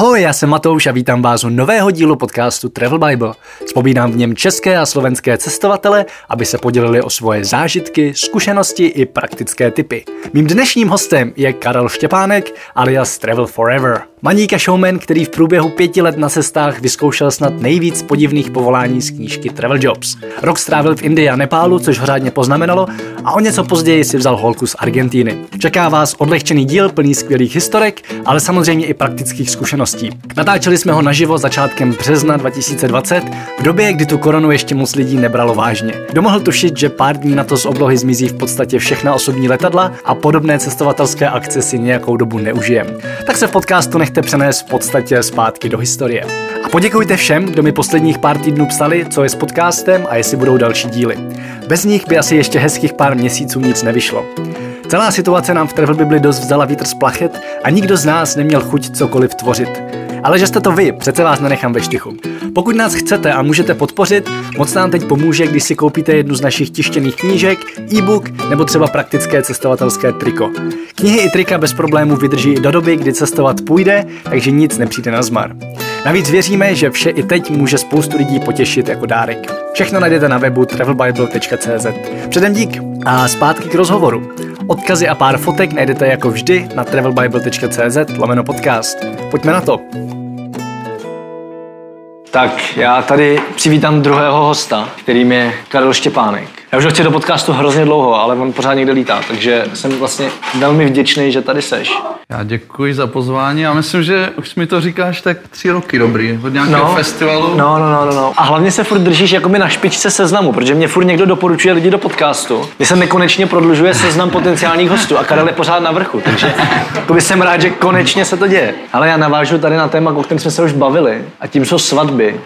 Ahoj, já jsem Matouš a vítám vás u nového dílu podcastu Travel Bible. Spomínám v něm české a slovenské cestovatele, aby se podělili o svoje zážitky, zkušenosti i praktické typy. Mým dnešním hostem je Karel Štěpánek alias Travel Forever. Maníka showman, který v průběhu pěti let na cestách vyzkoušel snad nejvíc podivných povolání z knížky Travel Jobs. Rok strávil v Indii a Nepálu, což ho řádně poznamenalo, a o něco později si vzal holku z Argentíny. Čeká vás odlehčený díl plný skvělých historek, ale samozřejmě i praktických zkušeností. Natáčeli jsme ho naživo začátkem března 2020, v době, kdy tu koronu ještě moc lidí nebralo vážně. Kdo mohl tušit, že pár dní na to z oblohy zmizí v podstatě všechna osobní letadla a podobné cestovatelské akce si nějakou dobu neužijem. Tak se v podcastu nechte přenést v podstatě zpátky do historie. A poděkujte všem, kdo mi posledních pár týdnů psali, co je s podcastem a jestli budou další díly. Bez nich by asi ještě hezkých pár měsíců nic nevyšlo. Celá situace nám v Travel Bibli dost vzala vítr z plachet a nikdo z nás neměl chuť cokoliv tvořit. Ale že jste to vy, přece vás nenechám ve štychu. Pokud nás chcete a můžete podpořit, moc nám teď pomůže, když si koupíte jednu z našich tištěných knížek, e-book nebo třeba praktické cestovatelské triko. Knihy i trika bez problémů vydrží do doby, kdy cestovat půjde, takže nic nepřijde na zmar. Navíc věříme, že vše i teď může spoustu lidí potěšit jako dárek. Všechno najdete na webu travelbible.cz. Předem dík a zpátky k rozhovoru. Odkazy a pár fotek najdete jako vždy na travelbible.cz lomeno podcast. Pojďme na to. Tak, já tady přivítám druhého hosta, kterým je Karel Štěpánek. Já už ho chci do podcastu hrozně dlouho, ale on pořád někde lítá, takže jsem vlastně velmi vděčný, že tady seš. Já děkuji za pozvání a myslím, že už mi to říkáš tak tři roky dobrý, od nějakého no, festivalu. No, no, no, no, no. A hlavně se furt držíš jakoby na špičce seznamu, protože mě furt někdo doporučuje lidi do podcastu. Mně se nekonečně prodlužuje seznam potenciálních hostů a Karel je pořád na vrchu, takže jakoby jsem rád, že konečně se to děje. Ale já navážu tady na téma, o kterém jsme se už bavili a tím jsou svatby.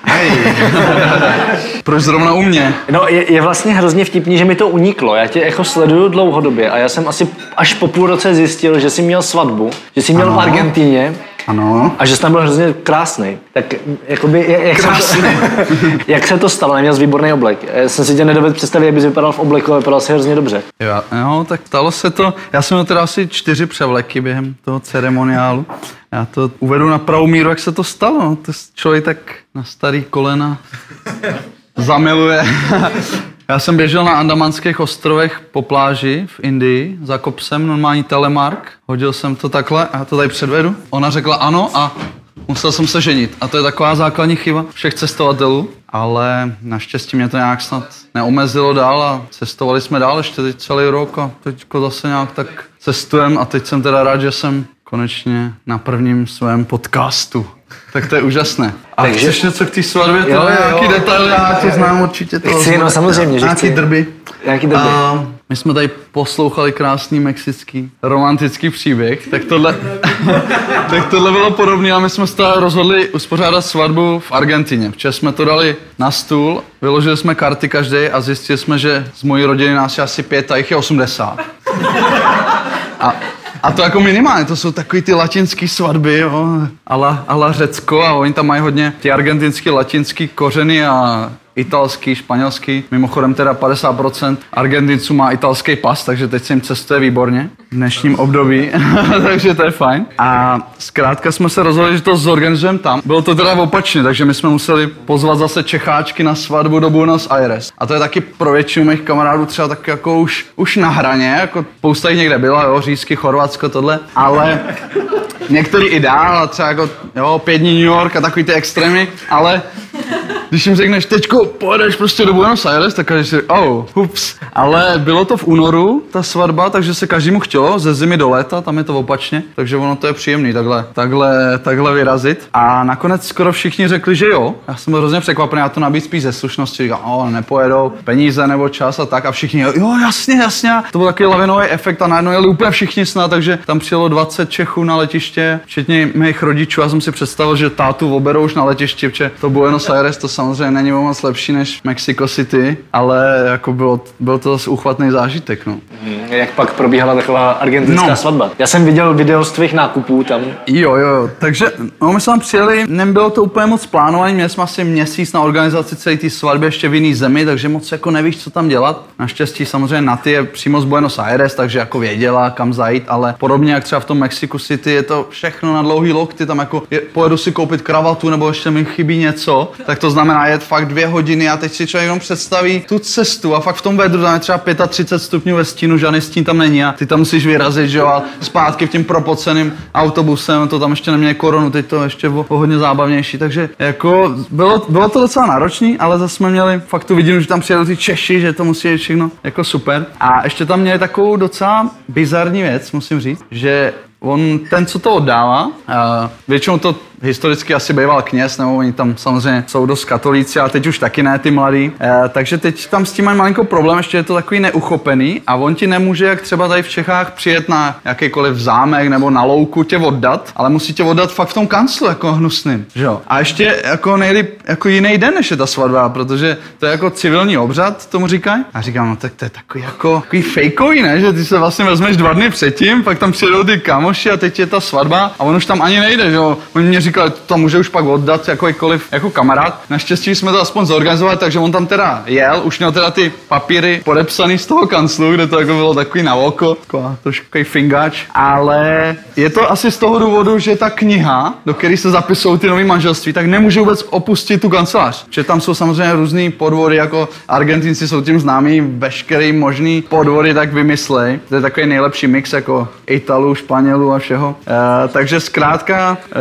Proč zrovna u mě? No, je, je vlastně hrozně vtipný, že mi to uniklo. Já tě jako sleduju dlouhodobě a já jsem asi až po půl roce zjistil, že jsi měl svatbu, že jsi měl ano. v Argentíně ano. A že jsi tam byl hrozně krásný. Tak jakoby, jak, krásný. Se to, jak se to stalo? Neměl jsi výborný oblek. Já jsem si tě nedovedl představit, jak bys vypadal v obleku, ale vypadal si hrozně dobře. Jo, jo, tak stalo se to. Já jsem měl teda asi čtyři převleky během toho ceremoniálu. Já to uvedu na pravou míru, jak se to stalo. To člověk tak na starý kolena zamiluje. Já jsem běžel na Andamanských ostrovech po pláži v Indii za kopsem, normální telemark. Hodil jsem to takhle a to tady předvedu. Ona řekla ano a musel jsem se ženit. A to je taková základní chyba všech cestovatelů. Ale naštěstí mě to nějak snad neomezilo dál a cestovali jsme dál ještě teď celý rok a teď zase nějak tak cestujeme a teď jsem teda rád, že jsem konečně na prvním svém podcastu. Tak to je úžasné. A Takže... chceš něco k té svatbě? To jo, je nějaký detail, já to znám určitě. To chci, no samozřejmě, že Nějaký chci. drby. Nějaký drby. A my jsme tady poslouchali krásný mexický romantický příběh, tak tohle, tak tohle bylo podobné a my jsme se rozhodli uspořádat svatbu v Argentině. Včera jsme to dali na stůl, vyložili jsme karty každý a zjistili jsme, že z mojí rodiny nás je asi pět a jich je 80. A a to jako minimálně, to jsou takový ty latinské svatby, jo, ala, ala Řecko a oni tam mají hodně ty argentinský latinský kořeny a italský, španělský. Mimochodem teda 50% Argentinců má italský pas, takže teď se jim cestuje výborně v dnešním období, takže to je fajn. A zkrátka jsme se rozhodli, že to zorganizujeme tam. Bylo to teda opačně, takže my jsme museli pozvat zase Čecháčky na svatbu do Buenos Aires. A to je taky pro většinu mých kamarádů třeba tak jako už, už na hraně, jako spousta jich někde byla, jo, Řízky, Chorvatsko, tohle, ale některý i dál, třeba jako, jo, pět dní New York a takový ty extrémy, ale když jim řekneš, teďko pojedeš prostě do Buenos Aires, tak každý si, oh, ups. Ale bylo to v únoru, ta svatba, takže se každému chtělo ze zimy do léta, tam je to opačně, takže ono to je příjemný takhle, takhle, takhle vyrazit. A nakonec skoro všichni řekli, že jo. Já jsem byl hrozně překvapený, já to nabít spíš ze slušnosti, říkám, oh, nepojedou, peníze nebo čas a tak. A všichni, jo, jasně, jasně. To byl takový lavinový efekt a najednou jeli úplně všichni snad, takže tam přijelo 20 Čechů na letiště, včetně mých rodičů. Já jsem si představil, že tátu oberou už na letišti, protože to Buenos Aires, to samozřejmě není moc lepší než Mexico City, ale jako bylo, byl to zase uchvatný zážitek, no. Hmm, jak pak probíhala taková argentinská no. svatba? Já jsem viděl video z tvých nákupů tam. Jo, jo, takže no, my jsme tam přijeli, nebylo to úplně moc plánované, měli jsme asi měsíc na organizaci celé té svatby ještě v jiný zemi, takže moc jako nevíš, co tam dělat. Naštěstí samozřejmě Naty je přímo z Buenos Aires, takže jako věděla, kam zajít, ale podobně jak třeba v tom Mexico City je to všechno na dlouhý lokty, tam jako je, pojedu si koupit kravatu nebo ještě mi chybí něco, tak to znamená jet fakt dvě hodiny a teď si člověk jenom představí tu cestu a fakt v tom vedru tam je třeba 35 stupňů ve stínu, žádný stín tam není a ty tam musíš vyrazit, že jo, a zpátky v tím propoceným autobusem, to tam ještě nemělo koronu, teď to ještě bylo hodně zábavnější, takže jako bylo, bylo to docela náročné, ale zase jsme měli fakt tu vidinu, že tam přijedou ty Češi, že to musí být všechno jako super. A ještě tam měli takovou docela bizarní věc, musím říct, že on, ten, co to oddává, většinou to historicky asi býval kněz, nebo oni tam samozřejmě jsou dost katolíci, a teď už taky ne, ty mladí. E, takže teď tam s tím mají malinko problém, ještě je to takový neuchopený a on ti nemůže, jak třeba tady v Čechách, přijet na jakýkoliv zámek nebo na louku tě oddat, ale musí tě oddat fakt v tom kanclu, jako hnusným. Že jo? A ještě jako nejlíp, jako jiný den, než je ta svatba, protože to je jako civilní obřad, tomu říkají. A říkám, no tak to je takový jako takový fejkový, ne? Že ty se vlastně vezmeš dva dny předtím, pak tam přijedou ty kamoši a teď je ta svatba a on už tam ani nejde, že jo? On mě říkal, to může už pak oddat jakýkoliv jako kamarád. Naštěstí jsme to aspoň zorganizovali, takže on tam teda jel, už měl teda ty papíry podepsaný z toho kanclu, kde to jako bylo takový na oko, taková trošku takový fingač, ale je to asi z toho důvodu, že ta kniha, do které se zapisují ty nové manželství, tak nemůže vůbec opustit tu kancelář. Že tam jsou samozřejmě různý podvody, jako Argentinci jsou tím známí, veškerý možný podvody tak vymyslej. To je takový nejlepší mix jako Italů, Španělů a všeho. E, takže zkrátka e,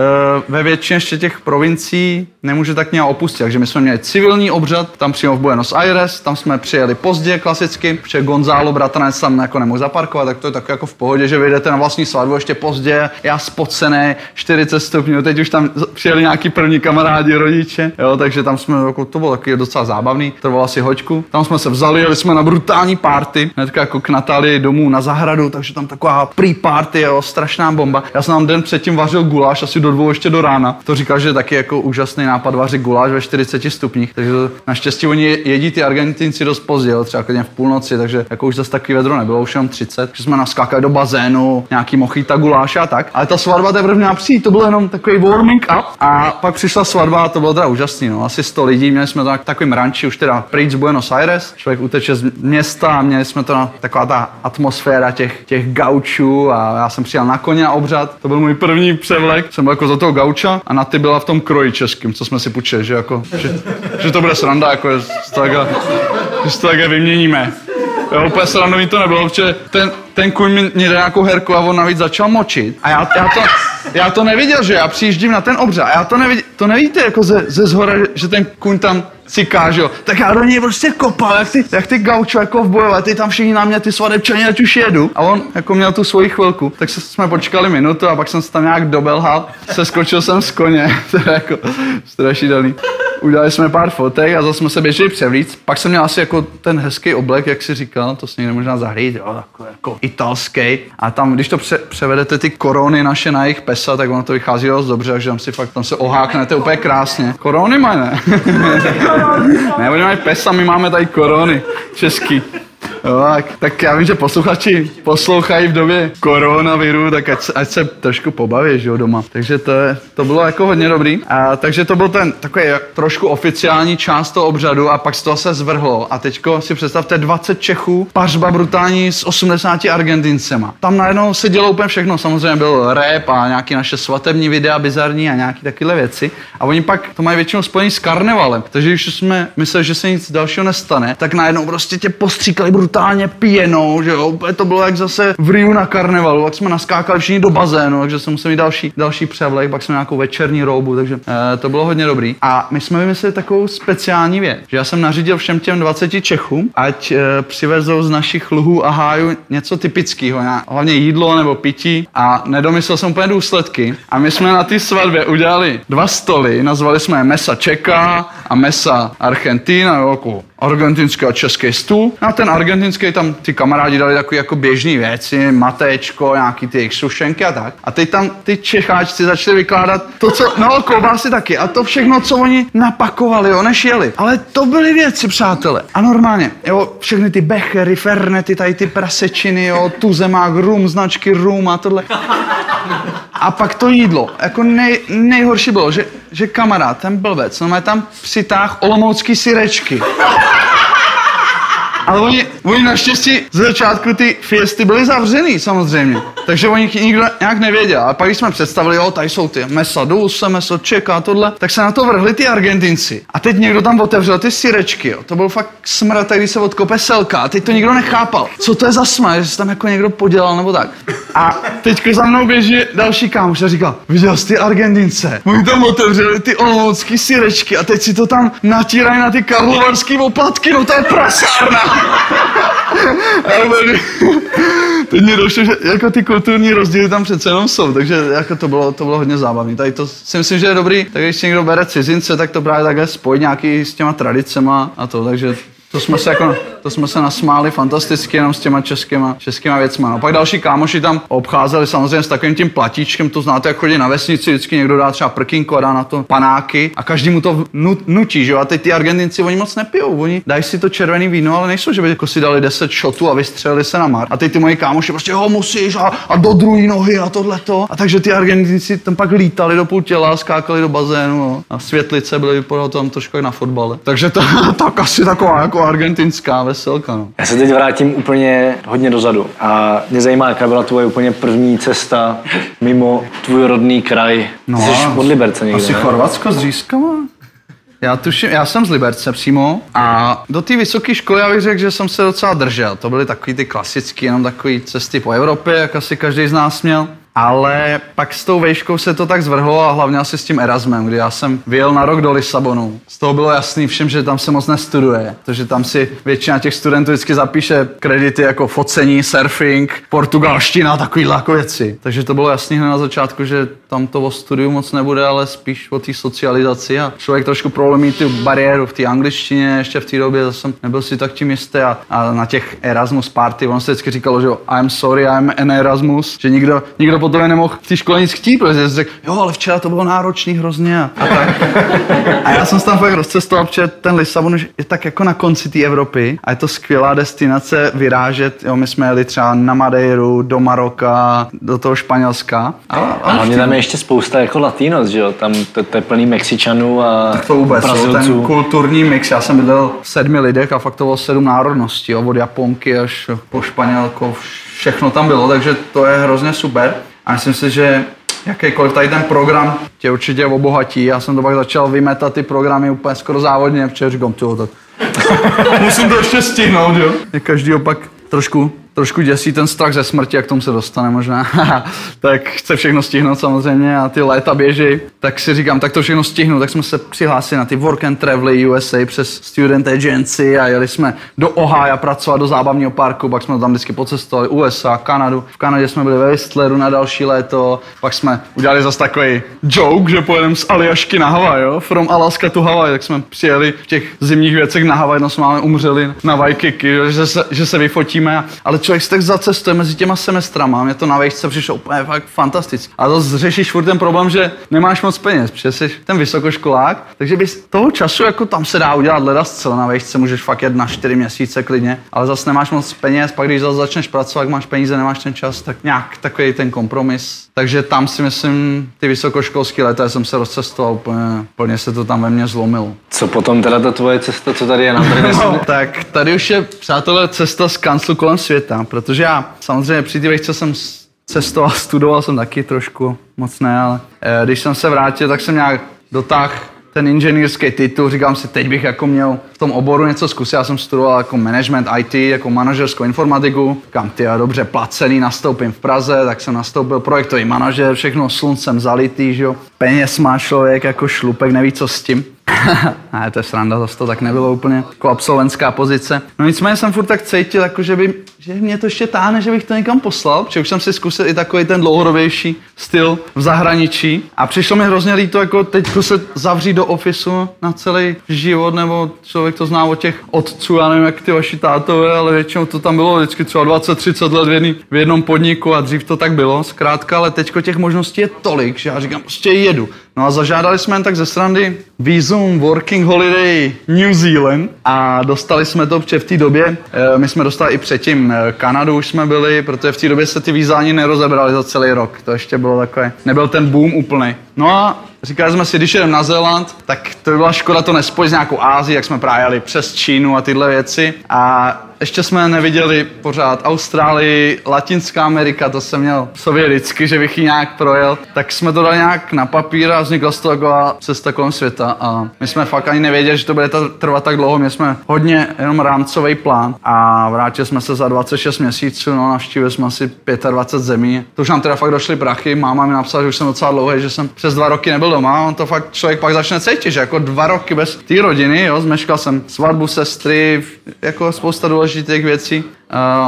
ve většině ještě těch provincií nemůže tak nějak opustit. Takže my jsme měli civilní obřad, tam přímo v Buenos Aires, tam jsme přijeli pozdě klasicky, protože Gonzalo bratranec tam jako nemohl zaparkovat, tak to je tak jako v pohodě, že vyjdete na vlastní svatbu ještě pozdě, já spocený, 40 stupňů, teď už tam přijeli nějaký první kamarádi, rodiče, jo, takže tam jsme, jako, to bylo taky docela zábavný, trvalo asi hoďku. Tam jsme se vzali, jeli jsme na brutální party, hnedka jako k Natálii domů na zahradu, takže tam taková pre-party, jo, strašná bomba. Já jsem tam den předtím vařil guláš, asi do dvou ještě do rána. To říkal, že taky jako úžasný nápad vařit guláš ve 40 stupních. Takže naštěstí oni jedí ty Argentinci dost pozdě, třeba klidně v půlnoci, takže jako už zase takový vedro nebylo, už jenom 30. Že jsme naskákali do bazénu, nějaký mochita guláš a tak. Ale ta svatba teprve měla přijít, to bylo jenom takový warming up. A pak přišla svatba a to bylo teda úžasný. No. Asi 100 lidí, měli jsme to na takovým ranči, už teda pryč z Buenos Aires. Člověk uteče z města a měli jsme to na taková ta atmosféra těch, těch gaučů a já jsem přijel na koně na obřad. To byl můj první převlek. Jsem byl jako za toho gauča a na ty byla v tom kroji českým, co jsme si půjčili, že, jako, že, že to bude sranda, jako, že, to že to takhle vyměníme. Jo, úplně srandový to nebylo, protože ten, ten kuň mi nějakou herku a on navíc začal močit. A já, já, to, já to neviděl, že já přijíždím na ten obřad. A já to, nevidě, to nevíte jako ze, ze zhora, že ten kuň tam ciká, že jo. Tak já do něj prostě kopal, jak ty, jak ty gaučo jako v bojové, ty tam všichni na mě, ty svadebčani, ať už jedu. A on jako měl tu svoji chvilku, tak se, jsme počkali minutu a pak jsem se tam nějak dobelhal, se skočil jsem z koně, to je jako strašidelný udělali jsme pár fotek a zase jsme se běželi převlíc. Pak jsem měl asi jako ten hezký oblek, jak si říkal, to si někde možná zahrít, jo, jako, jako italský. A tam, když to pře- převedete ty korony naše na jejich pesa, tak ono to vychází dost dobře, takže tam si fakt tam se oháknete úplně krásně. Korony mají, ne? ne, oni mají pesa, my máme tady korony český. Tak, tak já vím, že posluchači poslouchají v době koronaviru, tak ať, ať se trošku pobaví, že jo, doma. Takže to, je, to bylo jako hodně dobrý. A, takže to byl ten takový trošku oficiální část toho obřadu a pak se to zase zvrhlo. A teďko si představte 20 Čechů, pařba brutální s 80 Argentincema. Tam najednou se dělo úplně všechno. Samozřejmě byl rap a nějaký naše svatební videa bizarní a nějaký takové věci. A oni pak to mají většinou spojený s karnevalem. Takže když jsme mysleli, že se nic dalšího nestane, tak najednou prostě tě postříkali brutálně pěnou, že jo, úplně to bylo jak zase v Riu na karnevalu, jak jsme naskákali všichni do bazénu, takže jsme museli mít další, další převlek, pak jsme nějakou večerní roubu, takže e, to bylo hodně dobrý. A my jsme vymysleli takovou speciální věc, že já jsem nařídil všem těm 20 Čechům, ať e, přivezou z našich luhů a hájů něco typického, hlavně jídlo nebo pití a nedomyslel jsem úplně důsledky. A my jsme na té svatbě udělali dva stoly, nazvali jsme je Mesa Čeka a Mesa Argentina, jako argentinský a český stůl. Na ten argentinský tam ty kamarádi dali takový jako běžný věci, matečko, nějaký ty jejich sušenky a tak. A teď tam ty Čecháčci začali vykládat to, co, no klobásy taky. A to všechno, co oni napakovali, jo, než jeli. Ale to byly věci, přátelé. A normálně, jo, všechny ty bechery, fernety, tady ty prasečiny, jo, tu zemák, rum, značky rum a tohle. A pak to jídlo. Jako nej, nejhorší bylo, že, že kamarád, ten blbec, no tam přitáh olomoucký syrečky. Ale oni, oni naštěstí z začátku ty fiesty byly zavřený samozřejmě. Takže oni nikdo nějak nevěděl. A pak když jsme představili, jo, tady jsou ty mesa dulce, meso čeká, tohle, tak se na to vrhli ty Argentinci. A teď někdo tam otevřel ty syrečky, jo. To byl fakt smrad, když se odkope selka. A teď to nikdo nechápal. Co to je za smrad, že se tam jako někdo podělal nebo tak. A teď za mnou běží další kámoš a říkal, viděl jsi ty Argentince? Oni tam otevřeli ty olomoucký syrečky a teď si to tam natírají na ty karlovarský oplatky, no to je prasárna. Teď mě došlo, že jako ty kulturní rozdíly tam přece jenom jsou, takže jako to bylo, to bylo hodně zábavné. Tady to si myslím, že je dobrý, tak když někdo bere cizince, tak to právě takhle spojí nějaký s těma tradicema a to, takže to jsme se jako, to jsme se nasmáli fantasticky jenom s těma českýma, českýma věcma. No pak další kámoši tam obcházeli samozřejmě s takovým tím platíčkem, to znáte, jak chodí na vesnici, vždycky někdo dá třeba prkínko a dá na to panáky a každý mu to nutí, že jo? A teď ty Argentinci, oni moc nepijou, oni dají si to červený víno, ale nejsou, že by jako si dali 10 šotů a vystřelili se na mar. A teď ty moji kámoši prostě ho musíš a, a do druhé nohy a tohleto. A takže ty Argentinci tam pak lítali do půl těla, skákali do bazénu no. a světlice byly vypadalo tam trošku jak na fotbale. Takže to, tak asi taková jako argentinská veselka. No. Já se teď vrátím úplně hodně dozadu a mě zajímá, jaká byla tvoje úplně první cesta mimo tvůj rodný kraj. No, Jsi od Liberce někde, Asi ne? Chorvatsko s řízkama? Já tuším, já jsem z Liberce přímo a do té vysoké školy já bych řekl, že jsem se docela držel. To byly takový ty klasické, jenom takové cesty po Evropě, jak asi každý z nás měl. Ale pak s tou vejškou se to tak zvrhlo a hlavně asi s tím Erasmem, kdy já jsem vyjel na rok do Lisabonu. Z toho bylo jasný všem, že tam se moc nestuduje, protože tam si většina těch studentů vždycky zapíše kredity jako focení, surfing, portugalština, takovýhle jako věci. Takže to bylo jasný na začátku, že tam to o studiu moc nebude, ale spíš o té socializaci a člověk trošku prolomí tu bariéru v té angličtině, ještě v té době jsem nebyl si tak tím jistý a, a na těch Erasmus party, on se vždycky říkalo, že I'm sorry, I'm an Erasmus, že nikdo, nikdo potom nemohl v té škole nic chtít, protože jsi řekl, jo, ale včera to bylo náročný hrozně a, tak. A já jsem se tam fakt rozcestoval, protože ten Lisabon je tak jako na konci té Evropy a je to skvělá destinace vyrážet. Jo, my jsme jeli třeba na Madeiru, do Maroka, do toho Španělska. A, a, a hlavně tam je ještě spousta jako latinos, že jo? Tam to, to je plný Mexičanů a tak to vůbec, jo, ten kulturní mix. Já jsem bydlel v sedmi lidech a fakt to bylo sedm národností, jo, od Japonky až po Španělko, všechno tam bylo, takže to je hrozně super. A myslím si, že jakýkoliv tady ten program tě určitě obohatí. Já jsem to pak začal vymetat ty programy úplně skoro závodně, protože říkám, tak musím to ještě stihnout, jo. Každý opak trošku trošku děsí ten strach ze smrti, jak tomu se dostane možná. tak chce všechno stihnout samozřejmě a ty léta běží. Tak si říkám, tak to všechno stihnu. Tak jsme se přihlásili na ty Work and Travel USA přes Student Agency a jeli jsme do Ohio pracovat do zábavního parku, pak jsme tam vždycky pocestovali USA, Kanadu. V Kanadě jsme byli ve Whistleru na další léto, pak jsme udělali zase takový joke, že pojedeme z Aljašky na Hawaii, jo? From Alaska to Hawaii, tak jsme přijeli v těch zimních věcech na Hawaii, no jsme máme umřeli na Waikiki, že se, že se vyfotíme, ale člověk si tak zacestuje mezi těma semestrama. Mě to na vejšce přišlo úplně fakt fantasticky. A to řešíš furt ten problém, že nemáš moc peněz, protože jsi ten vysokoškolák, takže bys toho času jako tam se dá udělat leda zcela na vejšce, můžeš fakt jet na čtyři měsíce klidně, ale zase nemáš moc peněz, pak když zase začneš pracovat, máš peníze, nemáš ten čas, tak nějak takový ten kompromis. Takže tam si myslím, ty vysokoškolské leta jsem se rozcestoval, úplně, úplně se to tam ve mně zlomilo. Co potom teda ta tvoje cesta, co tady je na tady no, Tak tady už je, přátelé, cesta z kanclu kolem světa, protože já samozřejmě při té vejšce jsem cestoval, studoval jsem taky trošku, moc ne, ale eh, když jsem se vrátil, tak jsem nějak dotáhl ten inženýrský titul, říkám si, teď bych jako měl v tom oboru něco zkusit. Já jsem studoval jako management IT, jako manažerskou informatiku, kam ty dobře placený, nastoupím v Praze, tak jsem nastoupil projektový manažer, všechno sluncem zalitý, že jo. Peněz má člověk jako šlupek, neví co s tím. Ne, to je sranda, zase to tak nebylo úplně jako absolventská pozice. No nicméně jsem furt tak cítil, jako že, by, že mě to ještě táhne, že bych to někam poslal, protože už jsem si zkusil i takový ten dlouhodobější styl v zahraničí a přišlo mi hrozně líto, jako teď se zavřít do ofisu na celý život, nebo člověk to zná od těch otců, já nevím, jak ty vaši tátové, ale většinou to tam bylo vždycky třeba 20-30 let v, jedný, v jednom podniku a dřív to tak bylo, zkrátka, ale teďko těch možností je tolik, že já říkám, prostě jedu. No a zažádali jsme jen tak ze strany Visum Working Holiday New Zealand a dostali jsme to, protože v té době, eh, my jsme dostali i předtím eh, Kanadu už jsme byli, protože v té době se ty víza ani nerozebrali za celý rok. To ještě bylo takové, nebyl ten boom úplný. No a říkali jsme si, když jdeme na Zéland, tak to by byla škoda to nespojit s nějakou Ázii, jak jsme právě jeli přes Čínu a tyhle věci. A ještě jsme neviděli pořád Austrálii, Latinská Amerika, to jsem měl v sobě vždycky, že bych ji nějak projel, tak jsme to dali nějak na papír a vznikla z toho cesta kolem světa. A my jsme fakt ani nevěděli, že to bude trvat tak dlouho, my jsme hodně jenom rámcový plán a vrátili jsme se za 26 měsíců, no navštívili jsme asi 25 zemí. To už nám teda fakt došly prachy, máma mi napsala, že už jsem docela dlouhý, že jsem přes dva roky nebyl doma, on to fakt člověk pak začne cítit, že jako dva roky bez té rodiny, jo, zmeškal jsem svatbu sestry, jako spousta důležitých věcí.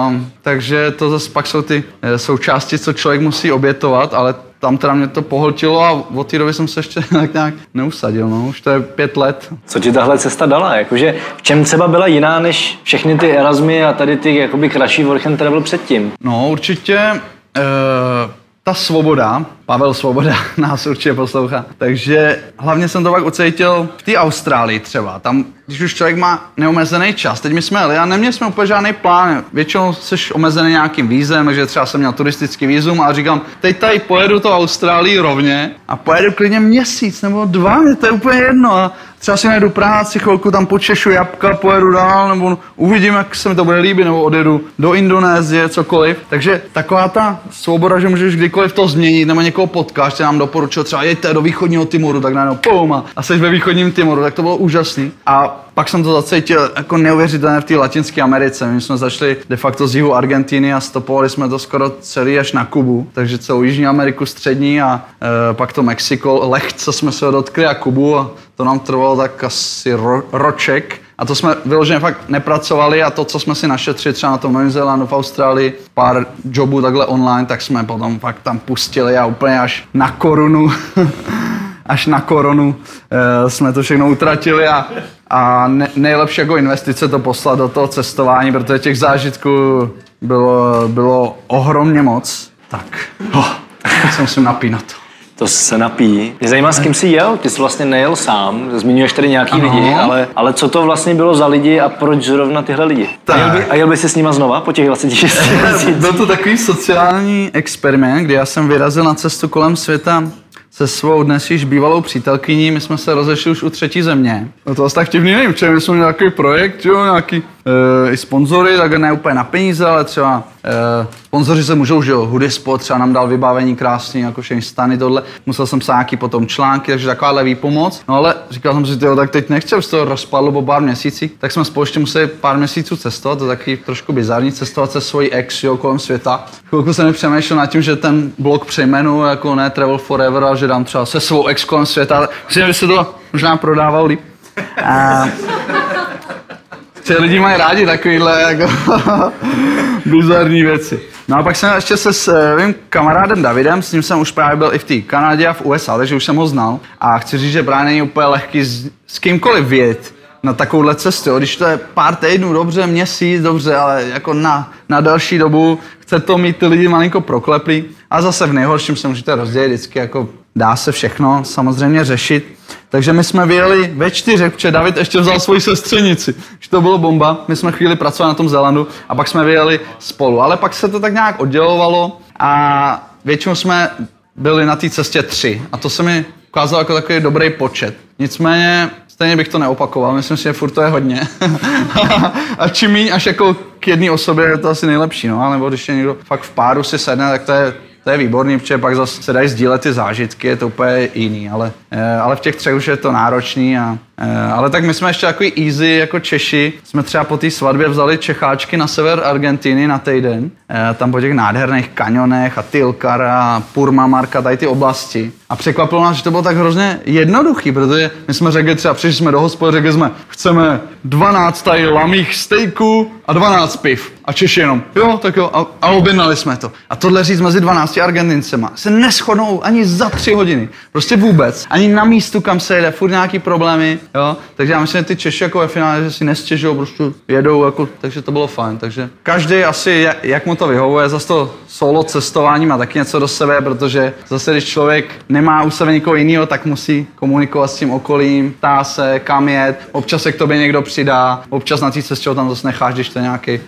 Um, takže to zase pak jsou ty eh, součásti, co člověk musí obětovat, ale tam teda mě to pohltilo a od té doby jsem se ještě tak nějak neusadil, no. Už to je pět let. Co ti tahle cesta dala? Jakože v čem třeba byla jiná než všechny ty Erasmy a tady ty jakoby kratší work and travel předtím? No určitě uh, ta svoboda, Pavel Svoboda nás určitě poslouchá, takže hlavně jsem to pak ucítil v té Austrálii třeba, tam, když už člověk má neomezený čas, teď my jsme jeli a neměli jsme úplně žádný plán, většinou jsi omezený nějakým vízem, takže třeba jsem měl turistický vízum a říkám, teď tady pojedu to Austrálii rovně a pojedu klidně měsíc nebo dva, mě to je úplně jedno. A třeba si najdu práci, chvilku tam počešu jabka, pojedu dál, nebo uvidím, jak se mi to bude líbit, nebo odjedu do Indonésie, cokoliv. Takže taková ta svoboda, že můžeš kdykoliv to změnit, nebo někoho potkáš, který nám doporučil třeba jeďte do východního Timoru, tak najednou pum a, a jsi ve východním Timoru, tak to bylo úžasný. A pak jsem to zacítil jako neuvěřitelné v té Latinské Americe. My jsme začali de facto z jihu Argentiny a stopovali jsme to skoro celý až na Kubu, takže celou Jižní Ameriku střední a e, pak to Mexiko, lehce jsme se dotkli a Kubu a to nám trvalo tak asi ro, roček. A to jsme vyloženě fakt nepracovali a to, co jsme si našetřili třeba na tom Novém Zélandu, v Austrálii, pár jobů takhle online, tak jsme potom fakt tam pustili a úplně až na korunu, až na korunu e, jsme to všechno utratili a, a ne, nejlepší jako investice to poslat do toho cestování, protože těch zážitků bylo, bylo ohromně moc. Tak, oh, tak se musím napínat. To se napíjí. Mě zajímá, s kým jsi jel? Ty jsi vlastně nejel sám, zmiňuješ tady nějaký ano. lidi, ale, ale co to vlastně bylo za lidi a proč zrovna tyhle lidi? Tak. A jel, by, a jel by si s nima znova po těch 26 měsících? Byl to takový sociální experiment, kdy já jsem vyrazil na cestu kolem světa se svou dnes již bývalou přítelkyní, my jsme se rozešli už u třetí země. No to asi tak vtipný nevím, my jsme měli nějaký projekt, jo, nějaký e, i sponzory, tak ne úplně na peníze, ale třeba e, sponzoři se můžou, že jo, Hoodie Spot třeba nám dal vybavení krásný, jako všechny stany, tohle. Musel jsem psát nějaký potom články, takže takováhle výpomoc. No ale říkal jsem si, tyjo, tak teď nechci, už to rozpadlo po pár měsících, tak jsme společně museli pár měsíců cestovat, to je taky trošku bizarní, cestovat se svojí ex, jo, kolem světa. Chvilku jsem přemýšlel nad tím, že ten blog přejmenu jako ne Travel Forever, a že dám třeba se svou ex kolem světa. Myslím, že se to možná prodával líp. A že lidi mají rádi takovýhle jako bizarní věci. No a pak jsem ještě se s eh, kamarádem Davidem, s ním jsem už právě byl i v té Kanadě a v USA, takže už jsem ho znal. A chci říct, že právě není úplně lehký s, s kýmkoliv vědět na takovouhle cestu. Když to je pár týdnů, dobře, měsíc, dobře, ale jako na, na další dobu chce to mít ty lidi malinko prokleplý. A zase v nejhorším se můžete rozdělit vždycky, jako dá se všechno samozřejmě řešit. Takže my jsme vyjeli ve čtyřech, protože David ještě vzal svoji sestřenici. Že to bylo bomba, my jsme chvíli pracovali na tom Zelandu a pak jsme vyjeli spolu. Ale pak se to tak nějak oddělovalo a většinou jsme byli na té cestě tři. A to se mi ukázalo jako takový dobrý počet. Nicméně stejně bych to neopakoval, myslím si, že furt to je hodně. a čím méně až jako k jedné osobě je to asi nejlepší, no, ale když je někdo fakt v páru si sedne, tak to je to je výborný, protože pak zase se dají sdílet ty zážitky, je to úplně jiný, ale, eh, ale v těch třech už je to náročný a ale tak my jsme ještě takový easy jako Češi. Jsme třeba po té svatbě vzali Čecháčky na sever Argentiny na týden. Eh, tam po těch nádherných kanionech a Tilkara, Purmamarka, tady ty oblasti. A překvapilo nás, že to bylo tak hrozně jednoduchý, protože my jsme řekli třeba, přišli jsme do hospody, řekli jsme, chceme 12 tady lamých steaků a 12 piv. A Češi jenom, jo, tak jo, a, a objednali jsme to. A tohle říct mezi 12 Argentincema se neschodnou ani za tři hodiny. Prostě vůbec. Ani na místu, kam se jede, furt nějaký problémy, jo. Takže já myslím, že ty Češi jako ve finále, že si nestěžují, prostě jedou, jako, takže to bylo fajn. Takže každý asi, jak mu to vyhovuje, zase to solo cestování má taky něco do sebe, protože zase, když člověk nemá u sebe někoho jiného, tak musí komunikovat s tím okolím, ptá se, kam jet, občas se k tobě někdo přidá, občas na té cestě ho tam zase necháš, když to je nějaký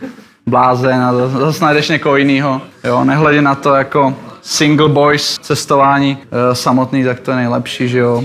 blázen a zase najdeš někoho jiného. Jo, nehledě na to jako single boys cestování e, samotný, tak to je nejlepší, že jo.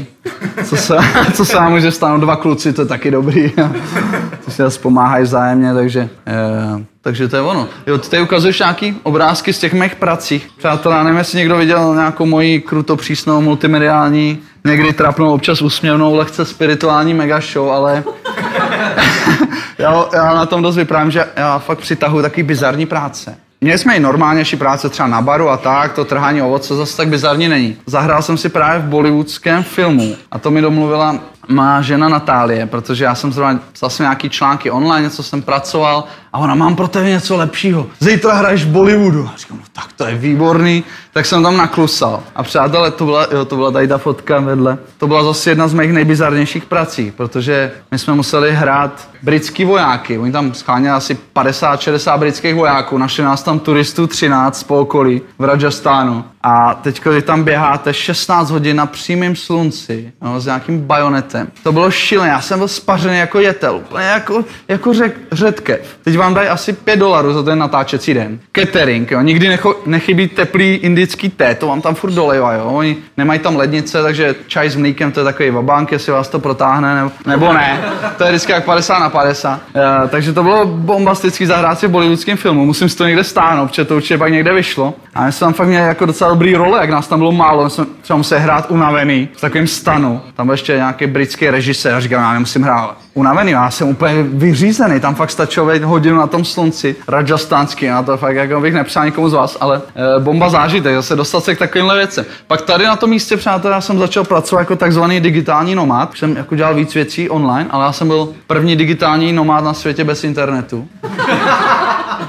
Co se, co se vám může stát, dva kluci, to je taky dobrý. to si zase pomáhají vzájemně, takže, e, takže to je ono. Jo, ty tady ukazuješ nějaký obrázky z těch mých pracích. Přátelé, nevím, jestli někdo viděl nějakou moji kruto přísnou multimediální, někdy trapnou, občas úsměvnou, lehce spirituální mega show, ale já, já na tom dost vyprávím, že já fakt přitahuji taky bizarní práce. Měli jsme i normálnější práce třeba na baru a tak, to trhání ovoce zase tak bizarní není. Zahrál jsem si právě v bollywoodském filmu a to mi domluvila má žena Natálie, protože já jsem zrovna psal jsem nějaký články online, něco jsem pracoval a ona, mám pro tebe něco lepšího. Zítra hraješ v Bollywoodu. A říkám, no tak to je výborný. Tak jsem tam naklusal. A přátelé, to byla, jo, to byla tady ta fotka vedle. To byla zase jedna z mých nejbizarnějších prací, protože my jsme museli hrát britský vojáky. Oni tam scháněli asi 50-60 britských vojáků. Našli nás tam turistů 13 po okolí v Rajastánu. A teď, když tam běháte 16 hodin na přímém slunci no, s nějakým bajonetem, to bylo šílené. Já jsem byl spařený jako jetel, úplně jako, jako řek, řetkev. Teď vám dají asi 5 dolarů za ten natáčecí den. Catering, jo. Nikdy necho, nechybí teplý indický té, to vám tam furt dolejva, jo. Oni nemají tam lednice, takže čaj s mlíkem, to je takový vabank, jestli vás to protáhne, nebo, nebo ne. To je vždycky jak 50 na 50. Uh, takže to bylo bombastický zahrát si v bollywoodském filmu. Musím si to někde stáhnout, protože to určitě pak někde vyšlo. A já jsem tam fakt měl jako docela dobrý role, jak nás tam bylo málo, jsme třeba museli hrát unavený v takovém stanu. Tam byl ještě nějaký britský režisér a říkal, já nemusím hrát unavený, já jsem úplně vyřízený, tam fakt stačilo být hodinu na tom slunci, rajastánský, na to fakt jako bych nepřál nikomu z vás, ale e, bomba zážitek, zase dostat se k takovýmhle věcem. Pak tady na tom místě, přátelé, já jsem začal pracovat jako takzvaný digitální nomád, jsem jako dělal víc věcí online, ale já jsem byl první digitální nomád na světě bez internetu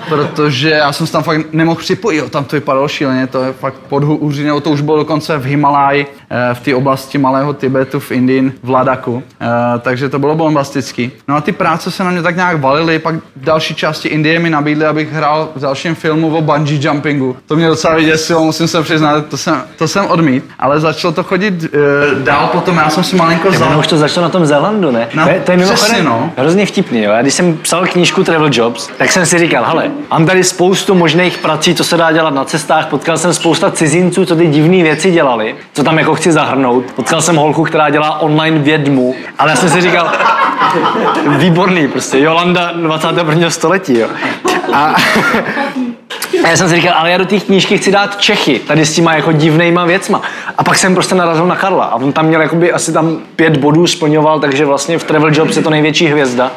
protože já jsem se tam fakt nemohl připojit, tam to vypadalo šíleně, to je fakt pod Hůřinou, to už bylo dokonce v Himaláji, eh, v té oblasti Malého Tibetu v Indii, v Ladaku, eh, takže to bylo bombastický. No a ty práce se na mě tak nějak valily, pak v další části Indie mi nabídli, abych hrál v dalším filmu o bungee jumpingu. To mě docela vyděsilo, musím se přiznat, to jsem, to jsem odmít, ale začalo to chodit uh, dál potom, já jsem si malinko vzal. už to začalo na tom Zélandu, ne? No, to je, to je přesně, no. hrozně vtipný, jo. Já když jsem psal knížku Travel Jobs, tak jsem si říkal, hele, Mám tady spoustu možných prací, co se dá dělat na cestách. Potkal jsem spousta cizinců, co ty divné věci dělali, co tam jako chci zahrnout. Potkal jsem holku, která dělá online vědmu, ale já jsem si říkal, výborný prostě, Jolanda 21. století, jo. A, a já jsem si říkal, ale já do té knížky chci dát Čechy, tady s těma jako divnýma věcma. A pak jsem prostě narazil na Karla a on tam měl jakoby asi tam pět bodů splňoval, takže vlastně v Travel Jobs je to největší hvězda.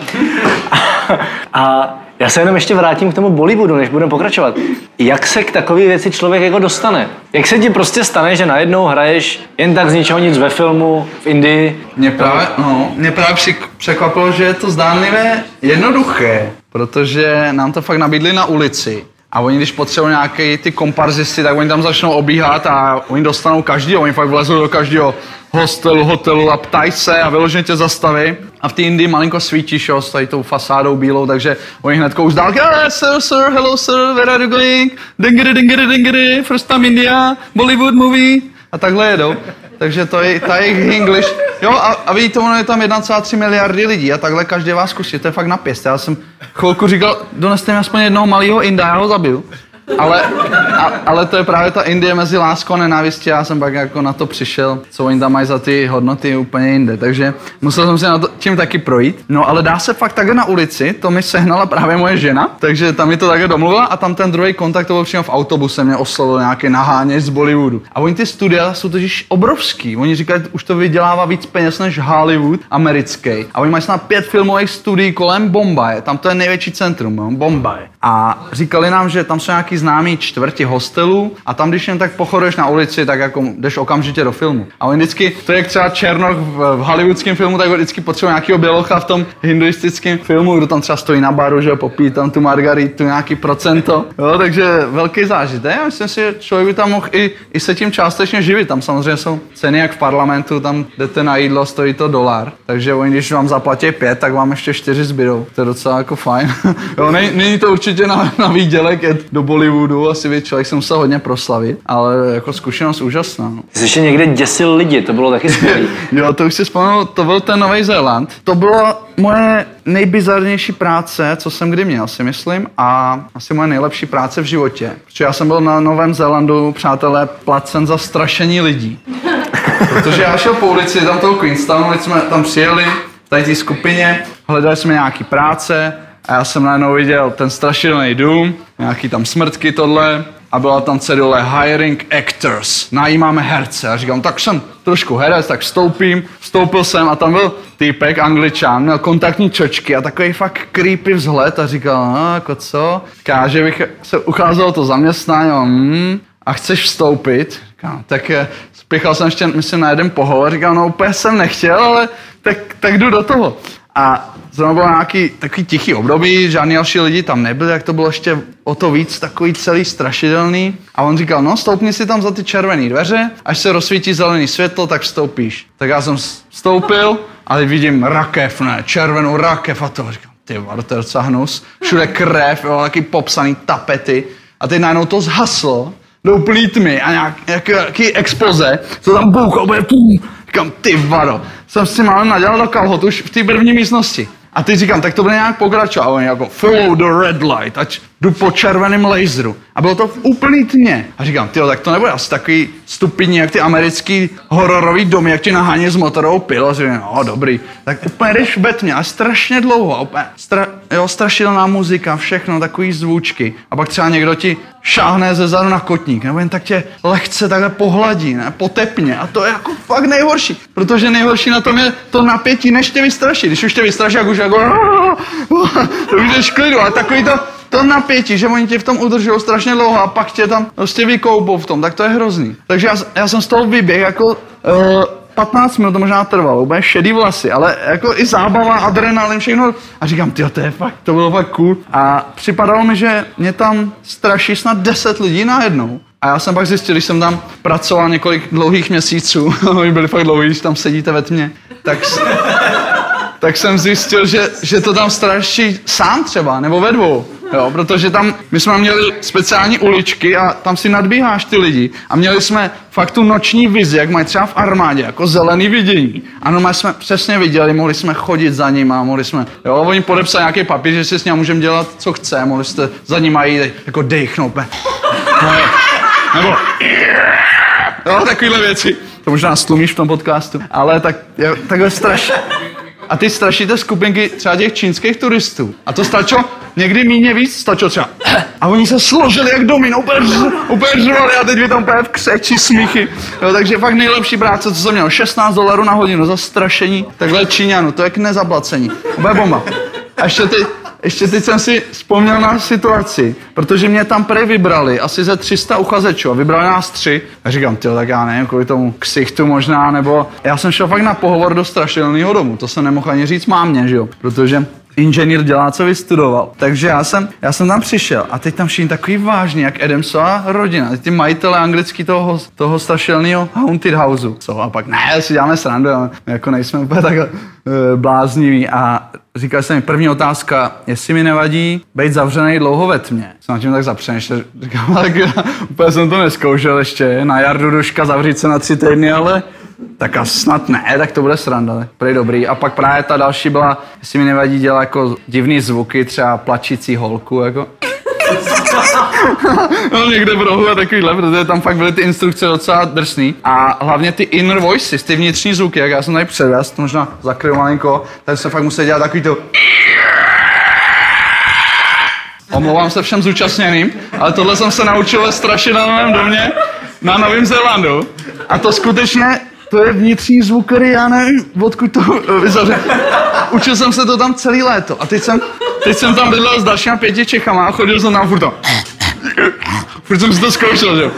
A, a já se jenom ještě vrátím k tomu Bollywoodu, než budeme pokračovat. Jak se k takové věci člověk jako dostane? Jak se ti prostě stane, že najednou hraješ jen tak z ničeho nic ve filmu, v Indii? Mě právě, no, mě právě překvapilo, že je to zdánlivě jednoduché, protože nám to fakt nabídli na ulici. A oni, když potřebují nějaké ty komparzisty, tak oni tam začnou obíhat a oni dostanou každý, oni fakt vlezou do každého hostelu, hotelu a ptají se a vyloženě tě zastaví. A v té Indii malinko svítíš, jo, s tady tou fasádou bílou, takže oni hned už dál, yeah, sir, sir, hello sir, where are you going? Dingedy, dingedy, dingedy, first time India, Bollywood movie. A takhle jedou. Takže to je ta jejich English. Jo, a, a vidíte, ono je tam 1,3 miliardy lidí a takhle každý vás zkusí, to je fakt na pěst. Já jsem chvilku říkal, doneste mi aspoň jednoho malého Inda, já ho zabiju. Ale, a, ale to je právě ta Indie mezi láskou a nenávistí. Já jsem pak jako na to přišel, co oni tam mají za ty hodnoty úplně jinde. Takže musel jsem se na to tím taky projít. No ale dá se fakt takhle na ulici, to mi sehnala právě moje žena, takže tam mi to takhle domluvila a tam ten druhý kontakt to byl přímo v autobuse, mě oslovil nějaký naháněč z Bollywoodu. A oni ty studia jsou totiž obrovský. Oni říkají, už to vydělává víc peněz než Hollywood americký. A oni mají snad pět filmových studií kolem Bombaje. Tam to je největší centrum? Bombay. A říkali nám, že tam jsou nějaký známý čtvrti hostelů a tam, když jen tak pochoduješ na ulici, tak jako jdeš okamžitě do filmu. A oni vždycky, to je jak třeba Černoch v, v hollywoodském filmu, tak vždycky potřebuje nějakého bělocha v tom hinduistickém filmu, kdo tam třeba stojí na baru, že popí tam tu margaritu, nějaký procento. Jo, takže velký zážitek. Já myslím si, že člověk by tam mohl i, i se tím částečně živit. Tam samozřejmě jsou ceny jak v parlamentu, tam jdete na jídlo, stojí to dolar. Takže oni, když vám zaplatí pět, tak vám ještě čtyři zbydou. To je docela jako fajn. jo, není to určitě na, na výdělek jet do Bollywoodu, asi by člověk se musel hodně proslavit, ale jako zkušenost úžasná. No. Jsi ještě někde děsil lidi, to bylo taky skvělé. jo, to už si vzpomněl, to byl ten Nový Zéland. To byla moje nejbizarnější práce, co jsem kdy měl, si myslím, a asi moje nejlepší práce v životě. Protože já jsem byl na Novém Zélandu, přátelé, placen za strašení lidí. Protože já šel po ulici, tam toho Queenstownu, jsme tam přijeli, v tady té skupině, hledali jsme nějaký práce, a já jsem najednou viděl ten strašidelný dům, nějaký tam smrtky tohle, a byla tam cedule hiring actors, najímáme herce. A říkám, tak jsem trošku herec, tak vstoupím. Vstoupil jsem a tam byl týpek, angličan, měl kontaktní čočky a takový fakt creepy vzhled a říkal, no, jako co? Káže bych se ucházelo to zaměstnání, a, hmm, a chceš vstoupit? Říkám, tak eh, spěchal jsem ještě, myslím, na jeden pohovor, říkal, no úplně jsem nechtěl, ale tak, tak jdu do toho. A zrovna bylo nějaký takový tichý období, žádný další lidi tam nebyli, jak to bylo ještě o to víc takový celý strašidelný. A on říkal, no stoupni si tam za ty červené dveře, až se rozsvítí zelený světlo, tak vstoupíš. Tak já jsem vstoupil, ale vidím rakev, ne, červenou rakev a to říkám, ty varter, hnus, všude krev, jo, taky popsaný tapety. A teď najednou to zhaslo, do úplný tmy a nějak, nějaký, nějaký expoze, co tam bouchá, říkám, ty vado, jsem si mal nadělal do kalhot už v té první místnosti. A teď říkám, tak to bude nějak pokračovat. A oni jako, follow the red light, ať jdu po červeném laseru. A bylo to v úplný tmě. A říkám, ty tak to nebude asi takový stupidní, jak ty americký hororový domy, jak ti nahání s motorovou pil. A říkám, no dobrý. Tak úplně jdeš ve tmě, a strašně dlouho. Úplně stra, jo, strašidelná muzika, všechno, takový zvučky. A pak třeba někdo ti šáhne ze zadu na kotník, nebo jen tak tě lehce takhle pohladí, ne, potepně. A to je jako fakt nejhorší, protože nejhorší na tom je to napětí, než tě vystraší. Když už tě vystraší, jak už jako, to už klidu, ale takový to, to napětí, že oni tě v tom udržují strašně dlouho a pak tě tam prostě vykoupou v tom, tak to je hrozný. Takže já, já jsem z toho vyběh jako uh, 15 minut to možná trvalo, úplně šedý vlasy, ale jako i zábava, adrenalin, všechno. A říkám, ty to je fakt, to bylo fakt cool. A připadalo mi, že mě tam straší snad 10 lidí najednou. A já jsem pak zjistil, když jsem tam pracoval několik dlouhých měsíců, oni byli fakt dlouhý, když tam sedíte ve tmě, tak, tak jsem zjistil, že, že to tam straší sám třeba, nebo ve dvou. Jo, protože tam, my jsme měli speciální uličky a tam si nadbíháš ty lidi. A měli jsme fakt tu noční vizi, jak mají třeba v armádě, jako zelený vidění. Ano, my jsme přesně viděli, mohli jsme chodit za ním a mohli jsme, jo, oni podepsali nějaký papír, že si s ním můžeme dělat, co chce, mohli jste za ním jít, jako dechnout. Ne? Nebo, jo, takovéhle věci. To možná stlumíš v tom podcastu, ale tak, jo, takhle strašně. A ty strašíte skupinky třeba těch čínských turistů. A to stačilo někdy méně víc, stačilo třeba. A oni se složili jak domino, úplně, řvali a teď vy tam úplně v křeči smíchy. Jo, takže fakt nejlepší práce, co jsem měl. 16 dolarů na hodinu za strašení takhle Číňanu, to je k nezaplacení. Úplně bomba. A ještě teď, ještě teď jsem si vzpomněl na situaci, protože mě tam prej vybrali asi ze 300 uchazečů a vybrali nás tři. A říkám, ty tak já nevím, kvůli tomu ksichtu možná, nebo já jsem šel fakt na pohovor do strašidelného domu, to se nemohl ani říct mámě, že jo, protože inženýr dělá, co vystudoval. Takže já jsem, já jsem tam přišel a teď tam všichni takový vážný, jak Adamsova rodina. Ty majitele anglický toho, toho strašilného Haunted Houseu. Co? A pak, ne, si děláme srandu, ale jako nejsme úplně tak uh, blázniví. A říkal jsem mi, první otázka, jestli mi nevadí být zavřený dlouho ve tmě. Jsem na tím tak zapřemýšlel, říkám, tak úplně jsem to neskoušel ještě, na jardu duška zavřít se na tři týdny, ale tak a snad ne, tak to bude sranda, prej dobrý. A pak právě ta další byla, jestli mi nevadí dělat jako divný zvuky, třeba plačící holku, jako. no někde v rohu a takovýhle, protože tam fakt byly ty instrukce docela drsný. A hlavně ty inner voices, ty vnitřní zvuky, jak já jsem tady předvést, to možná zakryl malinko, tak jsem fakt musel dělat takový to Omlouvám se všem zúčastněným, ale tohle jsem se naučil ve Strašinovém domě na Novém Zélandu. A to skutečně, to je vnitřní zvuk, který já nevím, odkud to vyzaře. Učil jsem se to tam celý léto. A teď jsem, teď jsem tam bydlel s dalšíma pěti Čechama a chodil jsem tam furt to. Furt jsem si to zkoušel, že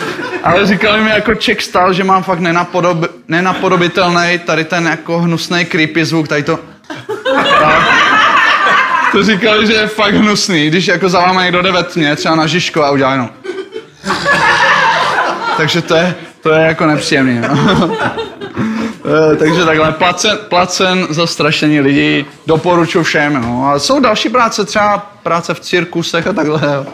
Ale říkali mi jako Czech style, že mám fakt nenapodob, nenapodobitelný tady ten jako hnusný creepy zvuk, tady to. A to říkali, že je fakt hnusný, když jako za váma někdo jde ve tmě, třeba na Žižko a udělá jenom. Takže to je, to je jako nepříjemný. No. Eh, takže takhle, placen, placen za strašení lidí, doporučuji všem. No. A jsou další práce, třeba práce v cirkusech a takhle. Jo.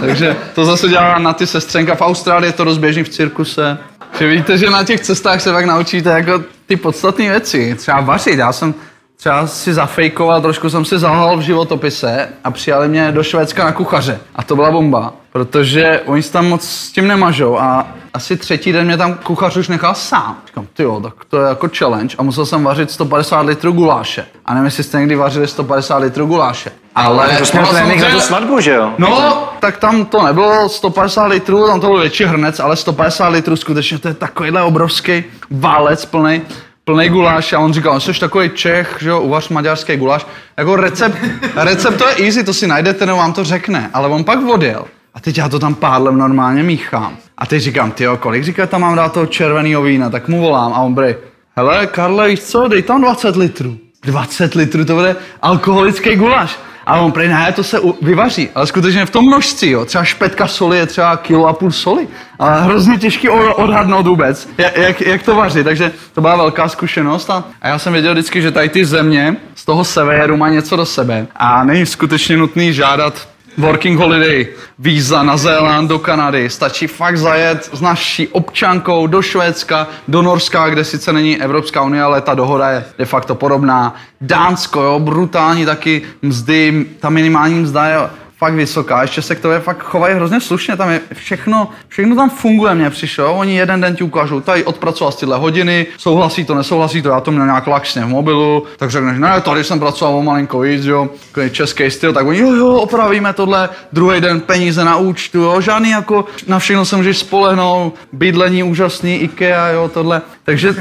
Takže to zase dělá na ty sestřenka. V Austrálii je to dost běžný v cirkuse. Že víte, že na těch cestách se tak naučíte jako ty podstatné věci. Třeba vařit. Já jsem třeba si zafejkoval, trošku jsem si zahal v životopise a přijali mě do Švédska na kuchaře. A to byla bomba, protože oni se tam moc s tím nemažou a asi třetí den mě tam kuchař už nechal sám. Říkám, ty jo, tak to je jako challenge a musel jsem vařit 150 litrů guláše. A nevím, jestli jste někdy vařili 150 litrů guláše. Ale to jsme trénink na tu svatbu, že jo? No, tak tam to nebylo 150 litrů, tam to byl větší hrnec, ale 150 litrů skutečně to je takovýhle obrovský válec plný plný guláš a on říkal, jsi takový Čech, že jo, uvař maďarský guláš. Jako recept, recept to je easy, to si najdete, nebo vám to řekne. Ale on pak odjel a teď já to tam pádlem normálně míchám. A teď říkám, ty kolik říká, tam mám dát toho červeného vína, tak mu volám a on bry, hele, Karle, víš co, dej tam 20 litrů. 20 litrů, to bude alkoholický guláš. A on prý, ne, to se vyvaří, ale skutečně v tom množství, jo. Třeba špetka soli je třeba kilo a půl soli. Ale hrozně těžký odhadnout vůbec, jak, jak, to vaří. Takže to byla velká zkušenost a, a já jsem věděl vždycky, že tady ty země z toho severu má něco do sebe. A není skutečně nutný žádat working holiday, víza na Zéland, do Kanady. Stačí fakt zajet s naší občankou do Švédska, do Norska, kde sice není Evropská unie, ale ta dohoda je de facto podobná. Dánsko, jo, brutální taky mzdy, ta minimální mzda je fakt vysoká, ještě se k tobě fakt chovají hrozně slušně, tam je všechno, všechno tam funguje, mně přišlo, oni jeden den ti ukážou, tady odpracoval tyhle hodiny, souhlasí to, nesouhlasí to, já to měl nějak laxně v mobilu, tak řekneš, ne, tady jsem pracoval o malinko víc, jo, český styl, tak oni, jo, jo, opravíme tohle, druhý den peníze na účtu, jo, žádný jako, na všechno se můžeš spolehnout, bydlení úžasný, IKEA, jo, tohle, takže,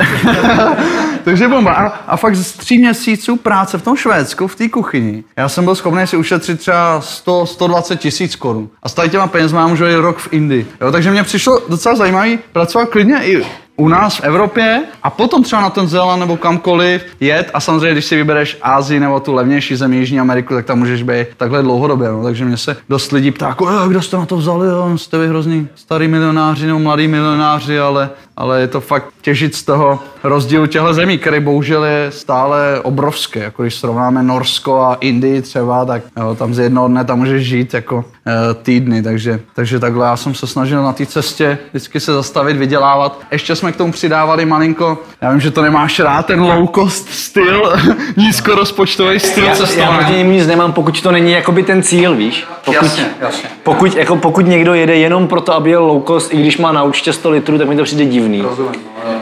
takže bomba. A, a fakt z tří měsíců práce v tom Švédsku, v té kuchyni, já jsem byl schopný si ušetřit třeba 100, 120 tisíc korun. A s tady těma penězma můžu jít rok v Indii. Jo, takže mě přišlo docela zajímavý pracovat klidně i u nás v Evropě a potom třeba na ten Zéland nebo kamkoliv jet a samozřejmě, když si vybereš Ázii nebo tu levnější zemi Jižní Ameriku, tak tam můžeš být takhle dlouhodobě. No. Takže mě se dost lidí ptá, jako, kdo jste na to vzali, jo? jste vy hrozný starý milionáři nebo mladý milionáři, ale, ale je to fakt těžit z toho rozdílu těchto zemí, který bohužel je stále obrovský. Jako když srovnáme Norsko a Indii třeba, tak jo, tam z jednoho dne tam můžeš žít jako e, týdny. Takže, takže takhle já jsem se snažil na té cestě vždycky se zastavit, vydělávat. Ještě jsme k tomu přidávali malinko, já vím, že to nemáš rád, ten low cost styl, nízkorozpočtový styl já, cestování. Já proti nic nemám, pokud to není jakoby ten cíl, víš? Pokud, jasně, jasně. Pokud, jako, pokud někdo jede jenom proto, aby jel low cost, i když má na účtě 100 litrů, tak mi to přijde divný. Rozumím. No,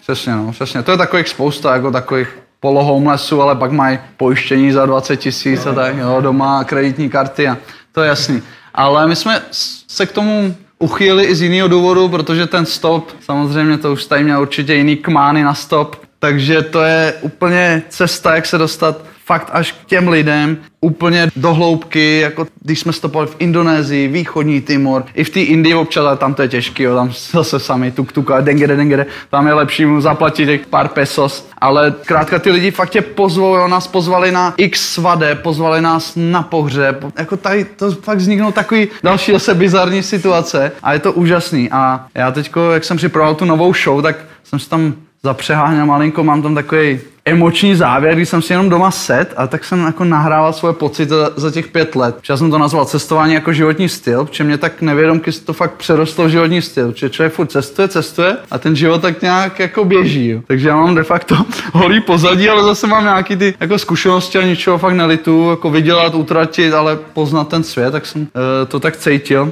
Přesně, no, přesně. To je takových spousta, jako takových polohomelessů, ale pak mají pojištění za 20 tisíc a tak, jo, doma kreditní karty a to je jasný. Ale my jsme se k tomu uchýli i z jiného důvodu, protože ten stop, samozřejmě to už tady měl určitě jiný kmány na stop, takže to je úplně cesta, jak se dostat fakt až k těm lidem úplně do hloubky, jako když jsme stopovali v Indonésii, východní Timor, i v té Indii občas, ale tam to je těžký, jo, tam zase sami tuk tuk a dengere dengere, tam je lepší mu zaplatit těch pár pesos, ale krátka ty lidi fakt tě pozvou, nás pozvali na x svade, pozvali nás na pohřeb, jako tady to fakt vzniknou takový další zase bizarní situace a je to úžasný. A já teďko, jak jsem připravoval tu novou show, tak jsem si tam zapřeháněl malinko, mám tam takový emoční závěr, když jsem si jenom doma set a tak jsem jako nahrával svoje pocity za, za těch pět let. Já jsem to nazval cestování jako životní styl, protože mě tak nevědomky to fakt přerostlo v životní styl, že člověk furt cestuje, cestuje a ten život tak nějak jako běží. Jo. Takže já mám de facto holý pozadí, ale zase mám nějaký ty jako zkušenosti a ničeho fakt nelitu, jako vydělat, utratit, ale poznat ten svět, tak jsem uh, to tak cítil. Uh,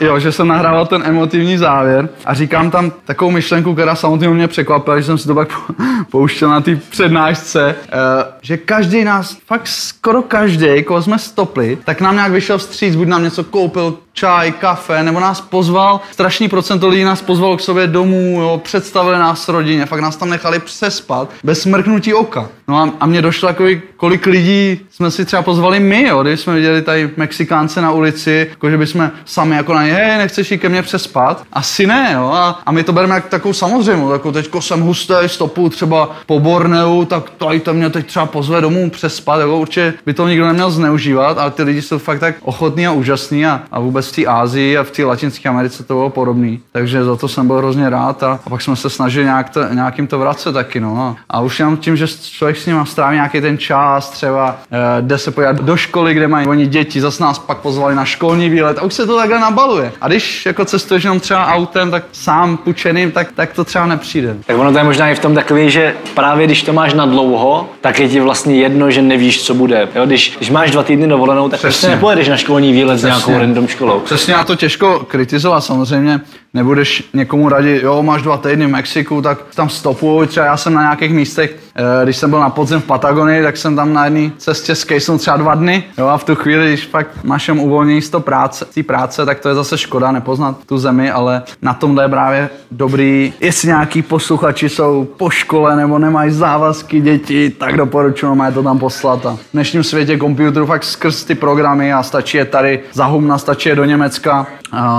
jo, že jsem nahrával ten emotivní závěr a říkám tam takovou myšlenku, která samozřejmě mě překvapila, že jsem si to pak pouštěl na té přednášce, uh, že každý nás, fakt skoro každý, koho jsme stopli, tak nám nějak vyšel vstříc, buď nám něco koupil, čaj, kafe, nebo nás pozval, strašný procento lidí nás pozval k sobě domů, jo, představili nás rodině, fakt nás tam nechali přespat, bez smrknutí oka. No a, a mně došlo jako, kolik lidí jsme si třeba pozvali my, jo, když jsme viděli tady Mexikánce na ulici, jako že bychom sami jako na ně, hej, nechceš jít ke mně přespat? Asi ne, jo, a, a my to bereme jako takovou samozřejmou, jako teďko jsem hustý, stopu třeba po Borneu, tak tady to mě teď třeba pozve domů přespat, jako určitě by to nikdo neměl zneužívat, ale ty lidi jsou fakt tak ochotní a úžasní a, a vůbec v té Ázii a v té Latinské Americe to bylo podobný. Takže za to jsem byl hrozně rád a, a pak jsme se snažili nějak to, nějakým to vracet taky, no. A, už jenom tím, že člověk s ním stráví nějaký ten čas, třeba e, jde se podívat do školy, kde mají oni děti, zase nás pak pozvali na školní výlet a už se to takhle nabaluje. A když jako cestuješ jenom třeba autem, tak sám pučeným, tak, tak to třeba nepřijde. Tak ono to je možná i v tom takový, že právě když to máš na dlouho, tak je ti vlastně jedno, že nevíš, co bude. Jo, když, když máš dva týdny dovolenou, tak prostě nepojedeš na školní výlet Přesně. s nějakou random školou. Přesně, a to těžko kritizovat samozřejmě nebudeš někomu radit, jo, máš dva týdny v Mexiku, tak tam stopuj, třeba já jsem na nějakých místech, eh, když jsem byl na podzim v Patagonii, tak jsem tam na jedné cestě skejsnul třeba dva dny, jo, a v tu chvíli, když fakt máš jen uvolnění z práce, té práce, tak to je zase škoda nepoznat tu zemi, ale na tomhle je právě dobrý, jestli nějaký posluchači jsou po škole nebo nemají závazky děti, tak doporučuji, mají to tam poslat. A v dnešním světě počítačů fakt skrz ty programy a stačí je tady za humna, stačí je do Německa,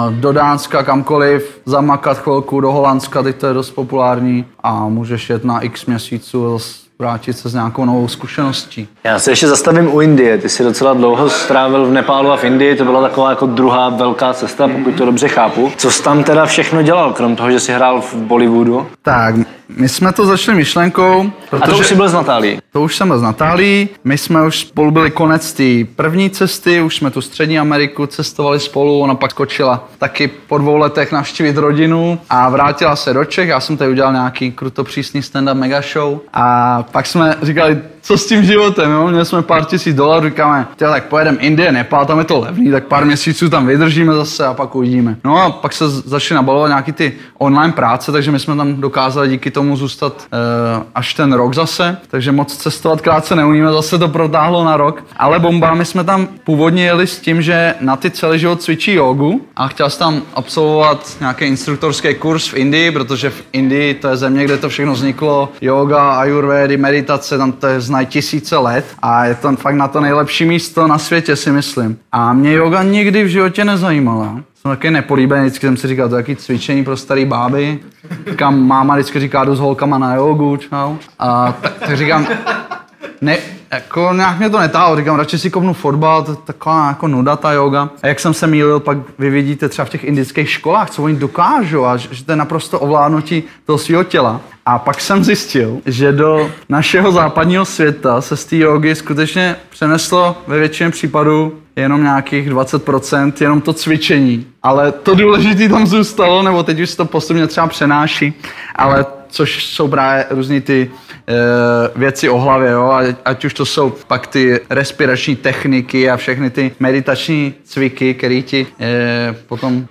do Dánska, kamkoliv, zamakat chvilku do Holandska, teď to je dost populární a můžeš jet na x měsíců vrátit se s nějakou novou zkušeností. Já se ještě zastavím u Indie. Ty jsi docela dlouho strávil v Nepálu a v Indii, to byla taková jako druhá velká cesta, pokud to dobře chápu. Co jsi tam teda všechno dělal, krom toho, že jsi hrál v Bollywoodu? Tak, my jsme to začali myšlenkou. Protože... A to už jsi byl z Natálí? To už jsem byl z Natálí. My jsme už spolu byli konec té první cesty, už jsme tu střední Ameriku cestovali spolu, ona pak skočila taky po dvou letech navštívit rodinu a vrátila se do Čech. Já jsem tady udělal nějaký krutopřísný stand-up mega show a pak jsme říkali, co s tím životem, jo? Měli jsme pár tisíc dolarů, říkáme, tak pojedeme Indie, Nepal, tam je to levný, tak pár měsíců tam vydržíme zase a pak uvidíme. No a pak se začaly nabalovat nějaký ty online práce, takže my jsme tam dokázali díky tomu zůstat uh, až ten rok zase, takže moc cestovat krátce neumíme, zase to protáhlo na rok. Ale bomba, my jsme tam původně jeli s tím, že na ty celý život cvičí jogu a chtěl jsem tam absolvovat nějaký instruktorský kurz v Indii, protože v Indii to je země, kde to všechno vzniklo, yoga, ayurvedy, meditace, tam to je znají tisíce let a je to fakt na to nejlepší místo na světě, si myslím. A mě yoga nikdy v životě nezajímala. Jsem taky nepolíbený, vždycky jsem si říkal, to je jaký cvičení pro starý báby. Říkám, máma vždycky říká, jdu s holkama na jogu, čau. A tak, tak říkám, ne, jako nějak mě to netáhlo, říkám, radši si kopnu fotbal, to je taková jako nuda ta yoga. A jak jsem se mýlil, pak vy vidíte třeba v těch indických školách, co oni dokážou a že, to je naprosto ovládnutí toho svého těla. A pak jsem zjistil, že do našeho západního světa se z té jogy skutečně přeneslo ve většině případů jenom nějakých 20%, jenom to cvičení. Ale to důležité tam zůstalo, nebo teď už to postupně třeba přenáší, ale což jsou právě různý ty e, věci o hlavě, jo? Ať, ať už to jsou pak ty respirační techniky a všechny ty meditační cviky, které ti e, potom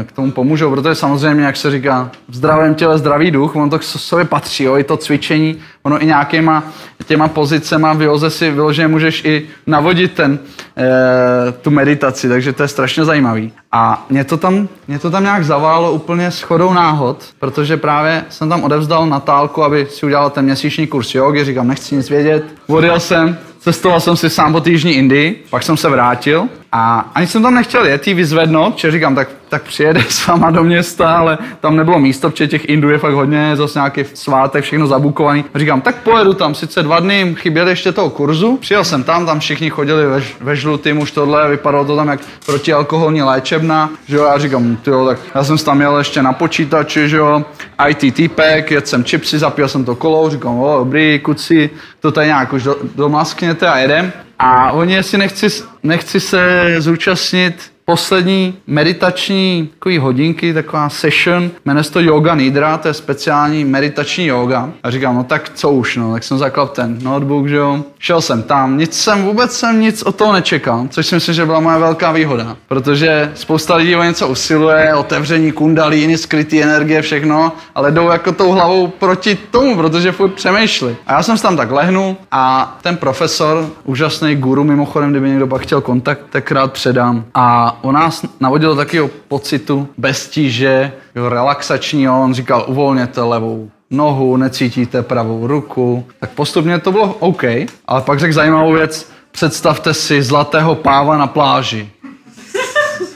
e, k tomu pomůžou, protože samozřejmě, jak se říká, v zdravém těle zdravý duch, ono to k sobě patří, jo? i to cvičení, ono i nějakýma těma pozicema v joze si vyloženě můžeš i navodit ten, e, tu meditaci, takže to je strašně zajímavý. A mě to tam, mě to tam nějak zaválo úplně s chodou náhod, protože právě jsem tam odevzdal Natálku, aby si udělal ten měsíční kurz jogy, říkám, nechci nic vědět. Odjel jsem, cestoval jsem si sám po týždni Indii, pak jsem se vrátil a ani jsem tam nechtěl jet jí vyzvednout, že říkám, tak, tak přijede s váma do města, ale tam nebylo místo, protože těch Indů je fakt hodně, zase nějaký svátek, všechno zabukovaný. A říkám, tak pojedu tam, sice dva dny chyběly ještě toho kurzu, přijel jsem tam, tam všichni chodili ve, ve žlutým, už tohle, vypadalo to tam jak protialkoholní léčebna, že jo, já říkám, jo, tak já jsem tam jel ještě na počítači, že jo, IT týpek, jedl jsem chipsy, zapil jsem to kolo, říkám, o, dobrý, kuci, to tady nějak už do, domaskněte a jedem. A oni, jestli nechci, nechci se zúčastnit poslední meditační takový hodinky, taková session, jmenuje se to Yoga Nidra, to je speciální meditační yoga. A říkám, no tak co už, no, tak jsem zaklap ten notebook, že jo. Šel jsem tam, nic jsem, vůbec jsem nic o toho nečekal, což si myslím, že byla moje velká výhoda, protože spousta lidí o něco usiluje, otevření kundalíny, skrytý energie, všechno, ale jdou jako tou hlavou proti tomu, protože furt přemýšlí. A já jsem tam tak lehnul a ten profesor, úžasný guru, mimochodem, kdyby někdo pak chtěl kontakt, tak rád předám. A on nás navodil takového pocitu bez tíže, relaxačního, on říkal, uvolněte levou nohu, necítíte pravou ruku. Tak postupně to bylo OK, ale pak řekl zajímavou věc, představte si zlatého páva na pláži.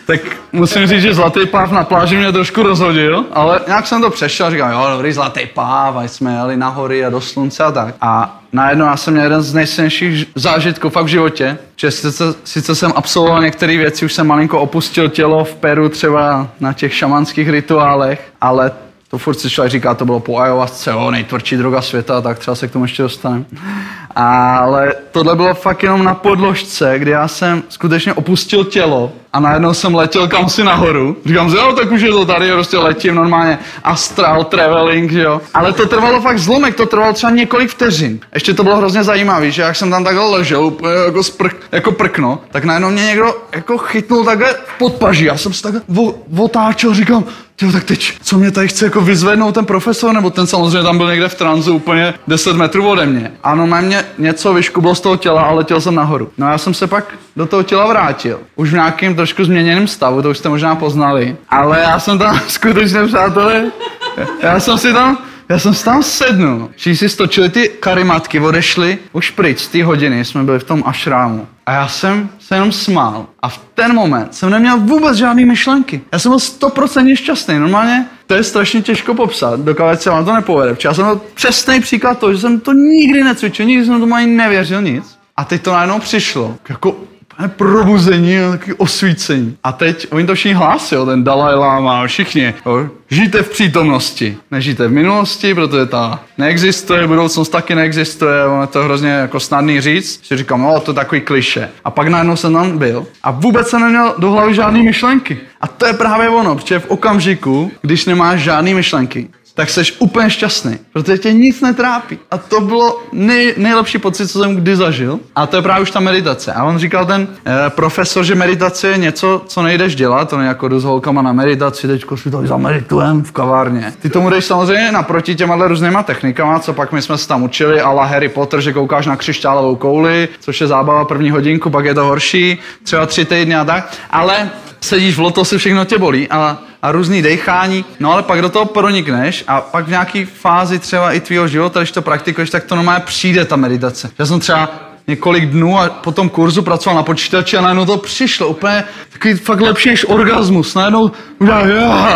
Tak musím říct, že zlatý páv na pláži mě trošku rozhodil, ale nějak jsem to přešel, říkám, jo, dobrý zlatý páv, a jsme jeli na hory a do slunce a tak. A najednou já jsem měl jeden z nejsilnějších zážitků fakt v životě, že sice, sice jsem absolvoval některé věci, už jsem malinko opustil tělo v Peru třeba na těch šamanských rituálech, ale to furt si člověk říká, to bylo po ayahuasce, jo, nejtvrdší droga světa, tak třeba se k tomu ještě dostaneme. Ale tohle bylo fakt jenom na podložce, kdy já jsem skutečně opustil tělo a najednou jsem letěl kam si nahoru. Říkám si, jo, tak už je to tady, prostě letím normálně astral traveling, jo. Ale to trvalo fakt zlomek, to trvalo třeba několik vteřin. Ještě to bylo hrozně zajímavé, že jak jsem tam takhle ležel, úplně jako, sprk, jako prkno, tak najednou mě někdo jako chytnul takhle podpaží. Já jsem se takhle otáčel, říkám, Jo, tak teď, co mě tady chce jako vyzvednout ten profesor, nebo ten samozřejmě tam byl někde v tranzu úplně 10 metrů ode mě. Ano, mě něco vyškublo z toho těla a letěl jsem nahoru. No já jsem se pak do toho těla vrátil. Už v nějakém trošku změněném stavu, to už jste možná poznali. Ale já jsem tam skutečně, přátelé, já jsem si tam já jsem tam sednul. Všichni si stočili ty karimatky, odešli už pryč té hodiny, jsme byli v tom ašrámu. A já jsem se jenom smál. A v ten moment jsem neměl vůbec žádné myšlenky. Já jsem byl stoprocentně šťastný. Normálně to je strašně těžko popsat, dokud se vám to nepovede. Protože já jsem měl přesný příklad toho, že jsem to nikdy necvičil, nikdy jsem tomu ani nevěřil nic. A teď to najednou přišlo. Jako probuzení a taky osvícení. A teď oni to všichni hlásí, ten Dalai Lama, všichni. Jo. Žijte v přítomnosti, nežijte v minulosti, protože ta neexistuje, budoucnost taky neexistuje, je to hrozně jako snadný říct. Si říkám, no to je takový kliše. A pak najednou jsem tam byl a vůbec jsem neměl do hlavy žádné myšlenky. A to je právě ono, protože v okamžiku, když nemáš žádné myšlenky, tak jsi úplně šťastný, protože tě nic netrápí. A to bylo nej, nejlepší pocit, co jsem kdy zažil. A to je právě už ta meditace. A on říkal ten eh, profesor, že meditace je něco, co nejdeš dělat. To je jako jdu s holkama na meditaci, teď si to zameditujem v kavárně. Ty tomu jdeš samozřejmě naproti těma různýma technikama, co pak my jsme se tam učili, ale Harry Potter, že koukáš na křišťálovou kouli, což je zábava první hodinku, pak je to horší, třeba tři týdny a tak. Ale sedíš v lotosu, všechno tě bolí a, a různý dechání, no ale pak do toho pronikneš a pak v nějaký fázi třeba i tvýho života, když to praktikuješ, tak to normálně přijde ta meditace. Já jsem třeba několik dnů a po tom kurzu pracoval na počítači a najednou to přišlo úplně takový fakt lepší než orgasmus. Najednou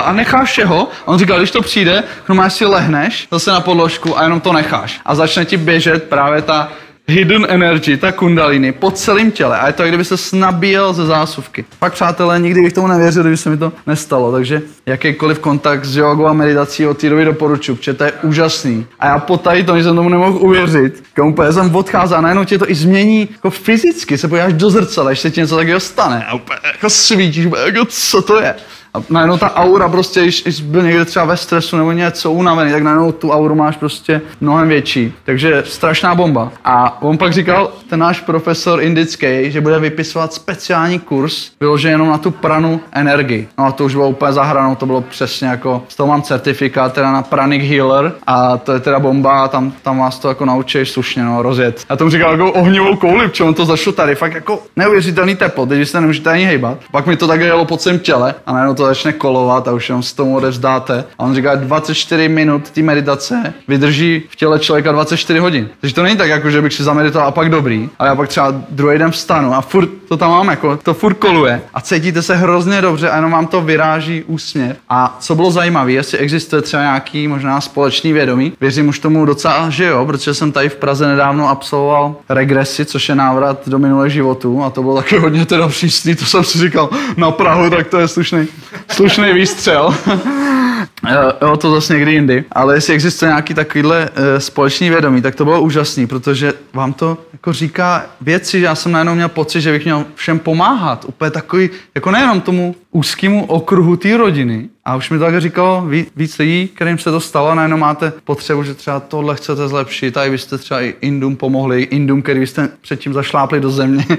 a necháš všeho. A on říkal, když to přijde, normálně si lehneš zase na podložku a jenom to necháš. A začne ti běžet právě ta hidden energy, ta kundalini, po celém těle. A je to, jak kdyby se snabíjel ze zásuvky. Pak, přátelé, nikdy bych tomu nevěřil, kdyby se mi to nestalo. Takže jakýkoliv kontakt s jogou a meditací od té doby doporučuji, protože to je úžasný. A já po tady to, že jsem tomu nemohl uvěřit, úplně jsem odcházel najednou tě to i změní jako fyzicky, se podíváš do zrcadla, ještě ti něco takového stane a úplně jako svítíš, jako co to je. A najednou ta aura prostě, když, když byl někde třeba ve stresu nebo něco unavený, tak najednou tu auru máš prostě mnohem větší. Takže strašná bomba. A on pak říkal, ten náš profesor indický, že bude vypisovat speciální kurz, vyložený jenom na tu pranu energii. No a to už bylo úplně zahranou, to bylo přesně jako, z toho mám certifikát teda na Pranic Healer a to je teda bomba a tam, tam vás to jako naučíš slušně, no, rozjet. Já tomu říkal jako ohnivou kouli, protože to zašlo tady, fakt jako neuvěřitelný teplo, když se nemůžete ani hejbat. Pak mi to tak jelo po celém těle a najednou to začne kolovat a už jenom s tomu odevzdáte. A on říká, 24 minut té meditace vydrží v těle člověka 24 hodin. Takže to není tak, jako že bych si zameditoval a pak dobrý, ale já pak třeba druhý den vstanu a furt to tam mám, jako to furt koluje a cítíte se hrozně dobře a jenom vám to vyráží úsměv. A co bylo zajímavé, jestli existuje třeba nějaký možná společný vědomí, věřím už tomu docela, že jo, protože jsem tady v Praze nedávno absolvoval regresi, což je návrat do minulého životu a to bylo taky hodně teda přísný, to jsem si říkal na Prahu, tak to je slušný, slušný výstřel. Jo, to zase někdy jindy. Ale jestli existuje nějaký takovýhle uh, společný vědomí, tak to bylo úžasný, protože vám to jako říká věci, že já jsem najednou měl pocit, že bych měl všem pomáhat. Úplně takový, jako nejenom tomu úzkému okruhu té rodiny, a už mi tak říkalo víc, lidí, kterým se to stalo, najednou máte potřebu, že třeba tohle chcete zlepšit, a byste třeba i Indum pomohli, Indum, který jste předtím zašlápli do země.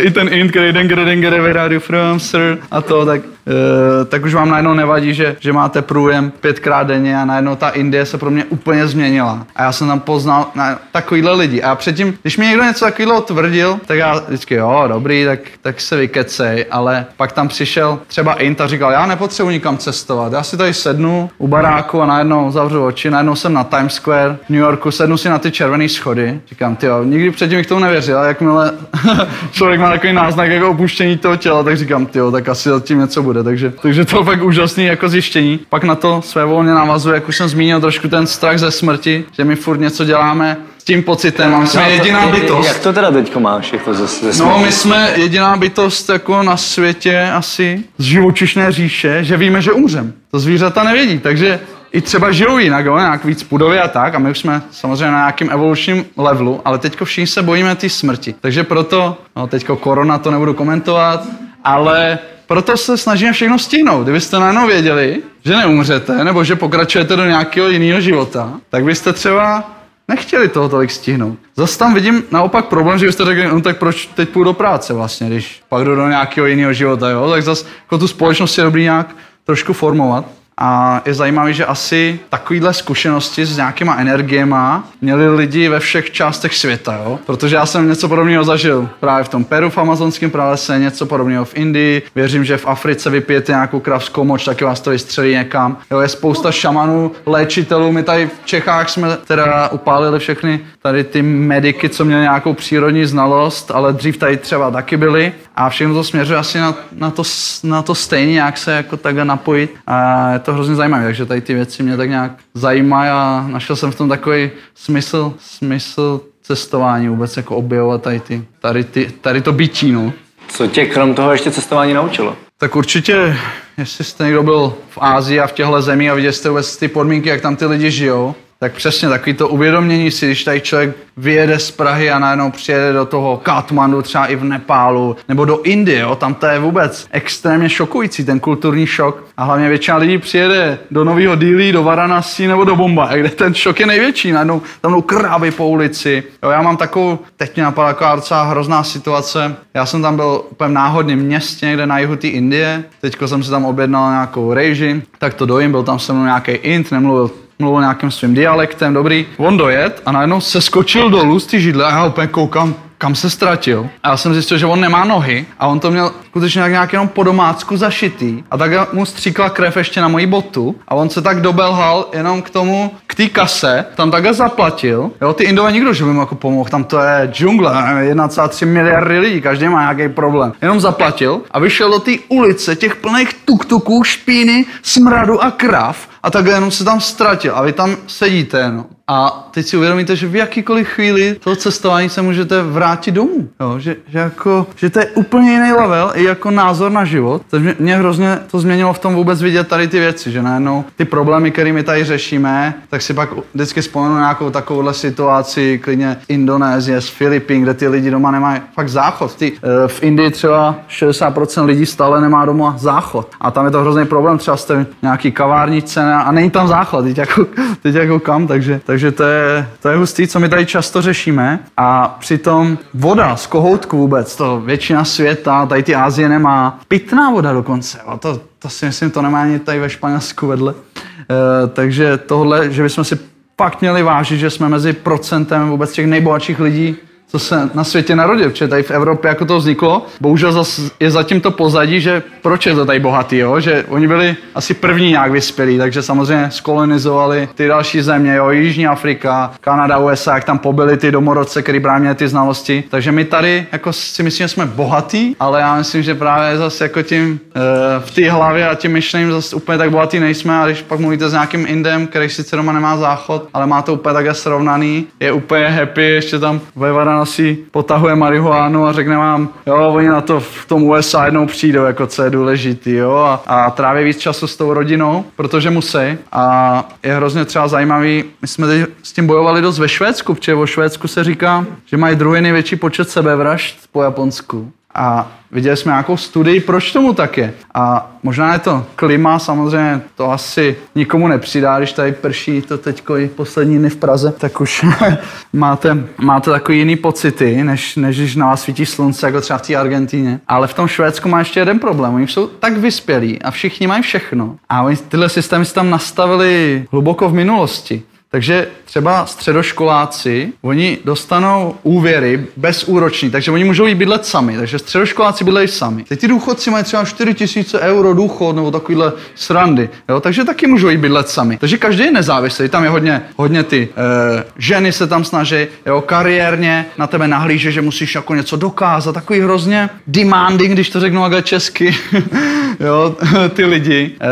I ten Ind, který den, den, where are you from, sir? A to, tak, uh, tak už vám najednou nevadí, že, že máte průjem pětkrát denně a najednou ta Indie se pro mě úplně změnila. A já jsem tam poznal na, takovýhle lidi. A předtím, když mi někdo něco takového tvrdil, tak já vždycky, jo, dobrý, tak, tak se vykecej, ale pak tam přišel třeba Int a říkal, já nepotřebuji nikam cestovat, já si tady sednu u baráku a najednou zavřu oči, najednou jsem na Times Square v New Yorku, sednu si na ty červené schody, říkám, ty jo, nikdy předtím bych tomu nevěřil, jakmile člověk má takový náznak jako opuštění toho těla, tak říkám, ty jo, tak asi zatím něco bude, takže, takže to je fakt úžasný jako zjištění. Pak na to své volně navazuje, jak už jsem zmínil, trošku ten strach ze smrti, že my furt něco děláme s tím pocitem. My jsme jediná bytost. Jak to teda teďko máš? Jako ze, ze no, my jsme jediná bytost jako na světě asi z živočišné říše, že víme, že umřem. To zvířata nevědí, takže i třeba žijou jinak, jo, nějak víc pudově a tak, a my už jsme samozřejmě na nějakém evolučním levelu, ale teďko všichni se bojíme té smrti. Takže proto, no teďko korona to nebudu komentovat, ale proto se snažíme všechno stihnout. Kdybyste najednou věděli, že neumřete, nebo že pokračujete do nějakého jiného života, tak byste třeba nechtěli toho tolik stihnout. Zase tam vidím naopak problém, že byste řekli, no tak proč teď půjdu do práce vlastně, když pak jdu do nějakého jiného života, jo? Tak zase jako tu společnost je dobrý nějak trošku formovat. A je zajímavé, že asi takovýhle zkušenosti s nějakýma energiema měli lidi ve všech částech světa, jo? Protože já jsem něco podobného zažil právě v tom Peru v amazonském pralese, něco podobného v Indii. Věřím, že v Africe vypijete nějakou kravskou moč, taky vás to vystřelí někam. Jo, je spousta šamanů, léčitelů. My tady v Čechách jsme teda upálili všechny tady ty mediky, co měli nějakou přírodní znalost, ale dřív tady třeba taky byli. A všechno to směřuje asi na, na, to, na to stejně, jak se jako takhle napojit. A to hrozně zajímavé, takže tady ty věci mě tak nějak zajímají a našel jsem v tom takový smysl, smysl cestování vůbec jako objevovat tady, ty, tady, ty, tady to bytí, no. Co tě krom toho ještě cestování naučilo? Tak určitě, jestli jste někdo byl v Ázii a v těchto zemích a viděli jste vůbec ty podmínky, jak tam ty lidi žijou, tak přesně takový to uvědomění si, když tady člověk vyjede z Prahy a najednou přijede do toho Katmandu, třeba i v Nepálu, nebo do Indie, jo, tam to je vůbec extrémně šokující, ten kulturní šok. A hlavně většina lidí přijede do Nového Dílí, do Varanasi nebo do Bomba, kde ten šok je největší, najednou tam jdou krávy po ulici. Jo, já mám takovou, teď mě napadla taková docela hrozná situace. Já jsem tam byl úplně v náhodném městě, někde na jihu té Indie. Teďko jsem si tam objednal nějakou rejži, tak to dojím, byl tam se mnou nějaký int, nemluvil mluvil nějakým svým dialektem, dobrý. On dojet a najednou se skočil dolů z té židle a já úplně koukám, kam se ztratil. A já jsem zjistil, že on nemá nohy a on to měl skutečně jak nějak jenom po domácku zašitý. A tak mu stříkla krev ještě na moji botu a on se tak dobelhal jenom k tomu, k té kase, tam takhle zaplatil. Jo, ty Indové nikdo, že by mu jako pomohl, tam to je džungle, 1,3 miliardy lidí, každý má nějaký problém. Jenom zaplatil a vyšel do té ulice těch plných tuktuků, špíny, smradu a krav a takhle jenom se tam ztratil a vy tam sedíte, no. A teď si uvědomíte, že v jakýkoliv chvíli toho cestování se můžete vrátit domů. Jo? Že, že, jako, že to je úplně jiný level i jako názor na život. Takže mě hrozně to změnilo v tom vůbec vidět tady ty věci, že najednou ty problémy, které my tady řešíme, tak si pak vždycky vzpomenu nějakou takovouhle situaci, klidně Indonésie, z Filipín, kde ty lidi doma nemají fakt záchod. Ty, eh, v Indii třeba 60% lidí stále nemá doma záchod. A tam je to hrozný problém, třeba jste nějaký kavárnice a není tam záchod, teď jako, teď jako kam, takže, takže to je, to je hustý, co my tady často řešíme. A přitom voda z kohoutku vůbec, to většina světa, tady ty Ázie nemá. Pitná voda dokonce, jo, to, to si myslím, to nemá ani tady ve Španělsku vedle. E, takže tohle, že bychom si fakt měli vážit, že jsme mezi procentem vůbec těch nejbohatších lidí co se na světě narodil, protože tady v Evropě jako to vzniklo. Bohužel je zatím to pozadí, že proč je to tady bohatý, jo? že oni byli asi první nějak vyspělí, takže samozřejmě skolonizovali ty další země, jo? Jižní Afrika, Kanada, USA, jak tam pobyli ty domorodce, který právě ty znalosti. Takže my tady jako si myslím, že jsme bohatí, ale já myslím, že právě zase jako tím e, v té hlavě a tím myšlením zase úplně tak bohatý nejsme a když pak mluvíte s nějakým Indem, který sice doma nemá záchod, ale má to úplně takhle srovnaný, je úplně happy, ještě tam ve si potahuje marihuánu a řekne vám, jo, oni na to v tom USA jednou přijdou, jako co je důležitý, jo, a, a tráví víc času s tou rodinou, protože musí. A je hrozně třeba zajímavý, my jsme teď s tím bojovali dost ve Švédsku, protože o Švédsku se říká, že mají druhý největší počet sebevražd po Japonsku. A viděli jsme nějakou studii, proč tomu tak je. A možná je to klima, samozřejmě to asi nikomu nepřidá, když tady prší to teďko i poslední dny v Praze, tak už máte, máte takový jiný pocity, než, než když na vás svítí slunce, jako třeba v té Argentíně. Ale v tom Švédsku má ještě jeden problém. Oni jsou tak vyspělí a všichni mají všechno. A oni tyhle systémy si tam nastavili hluboko v minulosti. Takže třeba středoškoláci, oni dostanou úvěry bezúroční, takže oni můžou jít bydlet sami, takže středoškoláci bydlejí sami. Teď ty důchodci mají třeba 4 tisíce euro důchod nebo takovýhle srandy, jo? takže taky můžou jít bydlet sami. Takže každý je nezávislý, tam je hodně, hodně ty e, ženy se tam snaží, jo, kariérně na tebe nahlíže, že musíš jako něco dokázat, takový hrozně demanding, když to řeknu takhle česky, jo, ty lidi. E,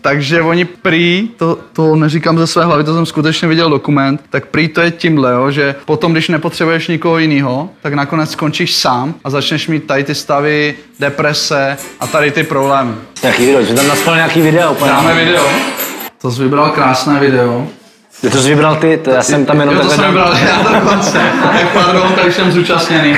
takže oni prý, to, to neříkám ze své hlavy, to jsem skutečně viděl dokument, tak prý to je tímhle, jo, že potom, když nepotřebuješ nikoho jiného, tak nakonec skončíš sám a začneš mít tady ty stavy, deprese a tady ty problémy. Jaký video? Že tam naspal nějaký video? Úplně Dáme video. To jsi vybral krásné video. Ty to jsi vybral ty, to já jsem tam jenom jo, to jsem vybral já dokonce. tak pardon, tak jsem zúčastněný.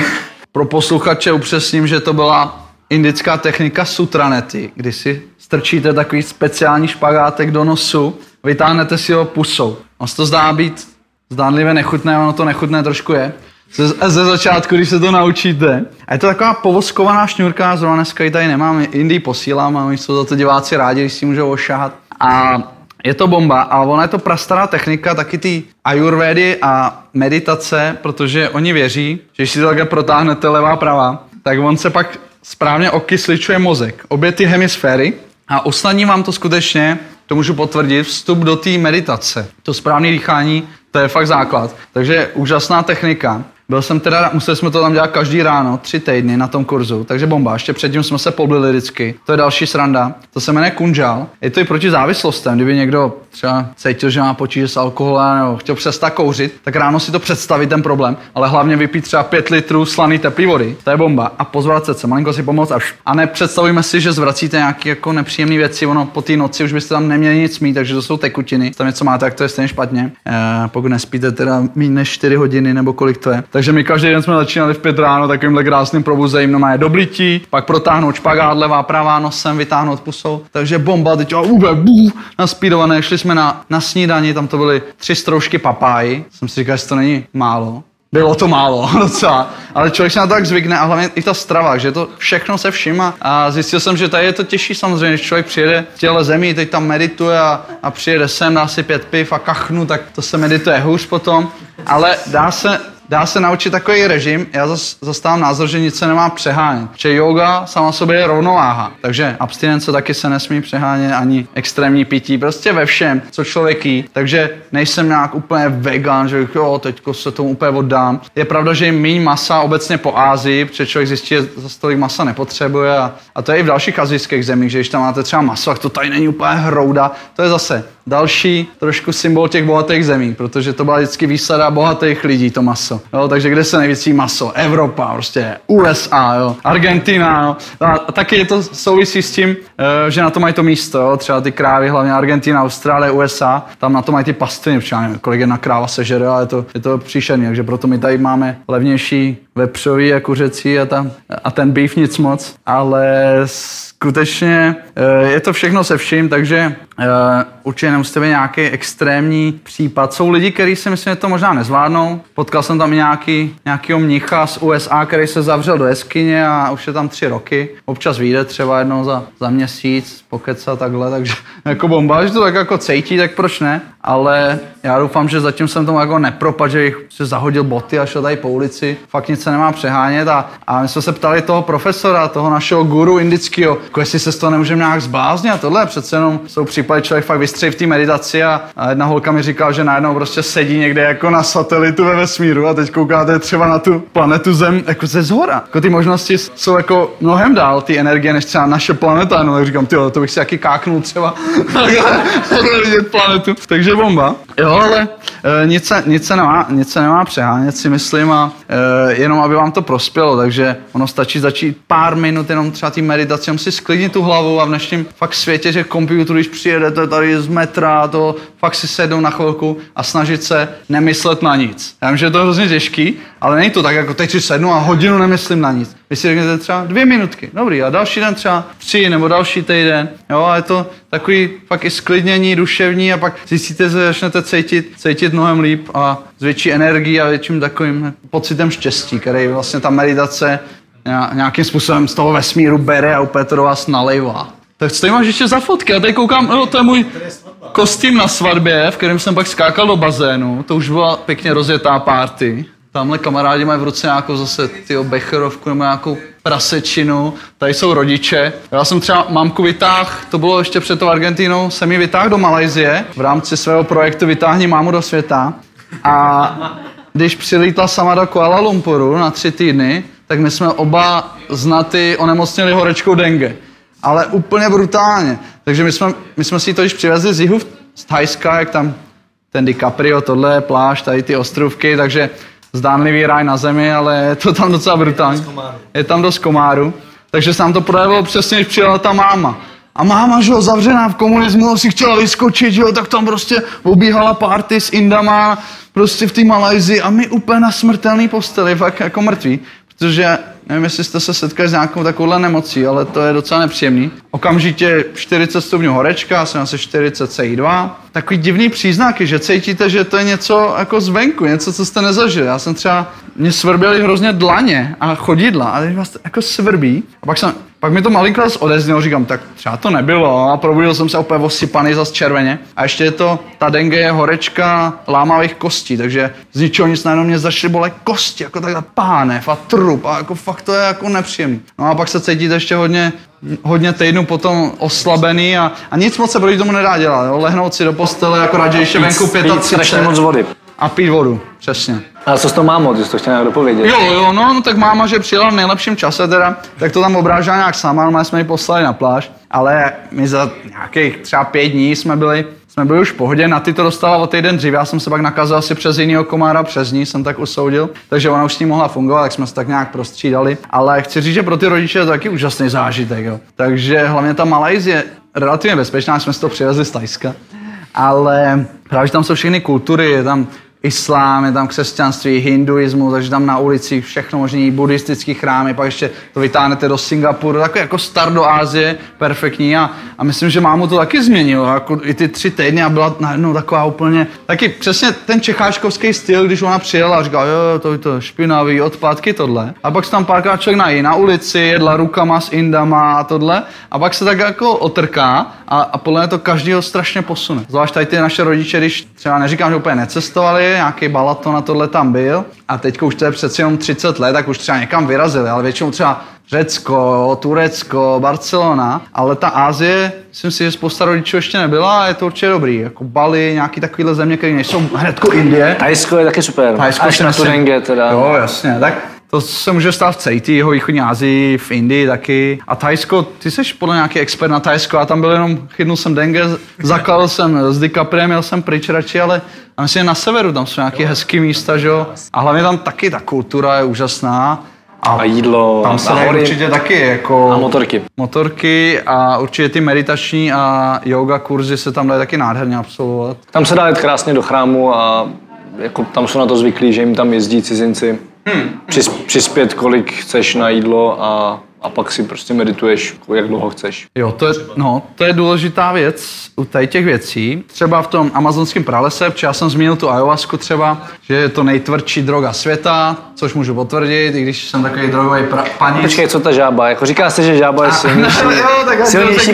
Pro posluchače upřesním, že to byla indická technika sutranety, kdy si strčíte takový speciální špagátek do nosu, vytáhnete si ho pusou. On se to zdá být zdánlivě nechutné, ono to nechutné trošku je. Ze, ze začátku, když se to naučíte. A je to taková povoskovaná šňůrka, zrovna dneska ji tady nemám, jindy posílám a oni jsou za to diváci rádi, když si můžou ošahat. A je to bomba a ona je to prastará technika taky ty ajurvédy a meditace, protože oni věří, že když si to takhle protáhnete levá pravá, tak on se pak správně okysličuje mozek. Obě ty hemisféry a usnadní vám to skutečně, to můžu potvrdit, vstup do té meditace. To správné dýchání, to je fakt základ. Takže úžasná technika. Byl jsem teda, museli jsme to tam dělat každý ráno, tři týdny na tom kurzu, takže bomba. Ještě předtím jsme se poblili vždycky. To je další sranda. To se jmenuje kunžal. Je to i proti závislostem. Kdyby někdo třeba cítil, že má potíže s alkoholem nebo chtěl přestat kouřit, tak ráno si to představit ten problém, ale hlavně vypít třeba 5 litrů slaný teplý vody. To je bomba. A pozvracet se, malinko si pomoct a, a ne představujme si, že zvracíte nějaké jako nepříjemné věci, ono po té noci už byste tam neměli nic mít, takže to jsou tekutiny. Tam něco máte, tak to je stejně špatně. E, pokud nespíte teda méně než 4 hodiny nebo kolik to je. Takže my každý den jsme začínali v pět ráno takovýmhle krásným probuzením, no má doblití, pak protáhnout špagát levá, pravá, nosem, vytáhnout pusou. Takže bomba, teď ube, bů, naspídované, šli jsme na, na snídani, tam to byly tři stroužky papáji. Jsem si říkal, že to není málo. Bylo to málo docela, ale člověk se na to tak zvykne a hlavně i ta strava, že to všechno se všima a zjistil jsem, že tady je to těžší samozřejmě, když člověk přijede v těle zemí, teď tam medituje a, a přijede sem, dá si pět piv a kachnu, tak to se medituje hůř potom, ale dá se, dá se naučit takový režim. Já zastávám názor, že nic se nemá přehánět. Že yoga sama sobě je rovnováha. Takže abstinence taky se nesmí přehánět, ani extrémní pití. Prostě ve všem, co člověk jí. Takže nejsem nějak úplně vegan, že jo, teďko se tomu úplně oddám. Je pravda, že jim méně masa obecně po Ázii, protože člověk zjistí, že za tolik masa nepotřebuje. A, a to je i v dalších azijských zemích, že když tam máte třeba maso, tak to tady není úplně hrouda. To je zase další trošku symbol těch bohatých zemí, protože to byla vždycky výsada bohatých lidí, to maso. Jo, takže kde se nejvíc maso? Evropa, prostě USA, jo, Argentina. Jo. A taky je to souvisí s tím, eh, že na to mají to místo, jo. třeba ty krávy, hlavně Argentina, Austrálie, USA, tam na to mají ty pastviny, protože nevím, kolik jedna kráva sežere, ale je to, je to příšerný, takže proto my tady máme levnější vepřový a kuřecí a, tam, a ten beef nic moc, ale skutečně eh, je to všechno se vším, takže eh, určitě nemusíte být nějaký extrémní případ. Jsou lidi, kteří si myslím, že to možná nezvládnou. Potkal jsem tam nějaký, nějakýho mnicha z USA, který se zavřel do jeskyně a už je tam tři roky. Občas vyjde třeba jednou za, za měsíc, pokeca takhle, takže jako bomba, že to tak jako cítí, tak proč ne? Ale já doufám, že zatím jsem tomu jako nepropad, že jich se zahodil boty a šel tady po ulici. Fakt nic se nemá přehánět a, a my jsme se ptali toho profesora, toho našeho guru indického, jako jestli se z toho nemůžeme nějak zbláznit a tohle přece jenom jsou případy, člověk fakt vystřelí v té meditaci a, a jedna holka mi říkala, že najednou prostě sedí někde jako na satelitu ve vesmíru a teď koukáte třeba na tu planetu Zem jako ze zhora. Jako ty možnosti jsou jako mnohem dál, ty energie, než třeba naše planeta, no tak říkám, ty to bych si jaký káknul třeba vidět planetu. Takže bomba. Jo, ale e, nic, se, nic, se nemá, nic se nemá přehánět, si myslím, a e, jenom aby vám to prospělo, takže ono stačí začít pár minut jenom třeba tím meditacím si sklidnit tu hlavu a v dnešním fakt světě, že komputer, když přijedete tady z metra, to fakt si sednout na chvilku a snažit se nemyslet na nic. Já vím, že je to hrozně těžký, ale není to tak, jako teď si sednu a hodinu nemyslím na nic. Vy si řeknete třeba dvě minutky, dobrý, a další den třeba tři nebo další týden, jo, a je to takový fakt i sklidnění duševní a pak zjistíte, že začnete cítit, cítit mnohem líp a s větší energií a větším takovým pocitem štěstí, který vlastně ta meditace nějakým způsobem z toho vesmíru bere a úplně to do vás nalejvá. Tak co tady máš ještě za fotky? Já tady koukám, no, to je můj kostým na svatbě, v kterém jsem pak skákal do bazénu. To už byla pěkně rozjetá party. Tamhle kamarádi mají v ruce nějakou zase tyho becherovku nebo nějakou prasečinu. Tady jsou rodiče. Já jsem třeba mamku vytáhl, to bylo ještě před tou Argentínou, jsem ji vytáhl do Malajzie v rámci svého projektu Vytáhni mámu do světa. A když přilítla sama do Kuala Lumpuru na tři týdny, tak my jsme oba znaty onemocněli horečkou dengue. Ale úplně brutálně. Takže my jsme, my jsme si to již přivezli z jihu z Thajska, jak tam ten DiCaprio, tohle je pláž, tady ty ostrovky, takže zdánlivý ráj na zemi, ale je to tam docela brutální. Je tam dost komáru. Takže se nám to projevilo přesně, když přijela ta máma. A máma, že jo, zavřená v komunismu, si chtěla vyskočit, že jo, tak tam prostě obíhala party s Indama, prostě v té Malajzi a my úplně na smrtelný posteli, fakt jako mrtví. Protože nevím, jestli jste se setkali s nějakou takovouhle nemocí, ale to je docela nepříjemný. Okamžitě 40 stupňů horečka, asi 40 C2. Takový divný příznaky, že cítíte, že to je něco jako zvenku, něco, co jste nezažili. Já jsem třeba, mě svrběly hrozně dlaně a chodidla a vás jako svrbí. A pak jsem, pak mi to malinkrát odeznělo, říkám, tak třeba to nebylo a probudil jsem se úplně osypaný zas červeně. A ještě je to, ta dengue je horečka lámavých kostí, takže z ničeho nic najednou mě začaly bolet kosti, jako takhle pánev a trup a jako fakt to je jako nepříjemný. No a pak se cítíte ještě hodně, hodně týdnů potom oslabený a, a nic moc se proti tomu nedá dělat. Jo? Lehnout si do postele, jako raději ještě venku 35. moc vody. A pít vodu, přesně. A co s tou mámou, ty jsi to chtěl nějak dopovědět? Jo, jo, no, no tak máma, že přijela v nejlepším čase teda, tak to tam obrážela nějak sama, no jsme ji poslali na pláž, ale my za nějakých třeba pět dní jsme byli, jsme byli už v pohodě, na ty to dostala o týden dřív, já jsem se pak nakazil asi přes jiného komára přes ní, jsem tak usoudil, takže ona už s ní mohla fungovat, tak jsme se tak nějak prostřídali, ale chci říct, že pro ty rodiče je to taky úžasný zážitek, jo. Takže hlavně ta Malajzie je relativně bezpečná, jsme si to přivezli z Tajska, ale právě tam jsou všechny kultury, je tam islám, je tam křesťanství, hinduismus, takže tam na ulici všechno možný, buddhistický chrámy, pak ještě to vytáhnete do Singapuru, takový jako star do Ázie, perfektní a, a myslím, že mámu to taky změnilo, jako i ty tři týdny a byla najednou taková úplně, taky přesně ten čecháčkovský styl, když ona přijela a říkala, jo, to je to špinavý, odpadky, tohle. A pak se tam párkrát člověk nají na ulici, jedla rukama s indama a tohle a pak se tak jako otrká a, a podle mě to každýho strašně posune. Zvlášť tady ty naše rodiče, když třeba neříkám, že úplně necestovali, nějaký balaton a tohle tam byl a teď už to je přeci jenom 30 let, tak už třeba někam vyrazili, ale většinou třeba Řecko, Turecko, Barcelona, ale ta Ázie, myslím si, že spousta rodičů ještě nebyla a je to určitě dobrý. Jako Bali, nějaký takovýhle země, které nejsou hnedko Indie. Tajsko je taky super. Tajsko Až na teda. Jo, jasně. Tak to se může stát v celé jeho východní Asii, v Indii taky. A Tajsko, ty jsi podle nějaký expert na Tajsko, a tam byl jenom, chytnul jsem dengue, zakal jsem s DiCapriem, měl jsem pryč radši, ale a myslím, na severu tam jsou nějaké hezké místa, že jo. A hlavně tam taky ta kultura je úžasná. A, a jídlo, tam se dají určitě taky jako... A motorky. Motorky a určitě ty meditační a yoga kurzy se tam dají taky nádherně absolvovat. Tam se dá jít krásně do chrámu a jako tam jsou na to zvyklí, že jim tam jezdí cizinci. Hmm. Přis, přispět, kolik chceš na jídlo a a pak si prostě medituješ, jak dlouho chceš. Jo, to je, no, to je důležitá věc u tady těch věcí. Třeba v tom amazonském pralese, protože já jsem zmínil tu ayahuasku třeba, že je to nejtvrdší droga světa, což můžu potvrdit, i když jsem takový drogový pra- paní. Počkej, co ta žába? Jako říká se, že žába je silnější, no, jo, tak silnější.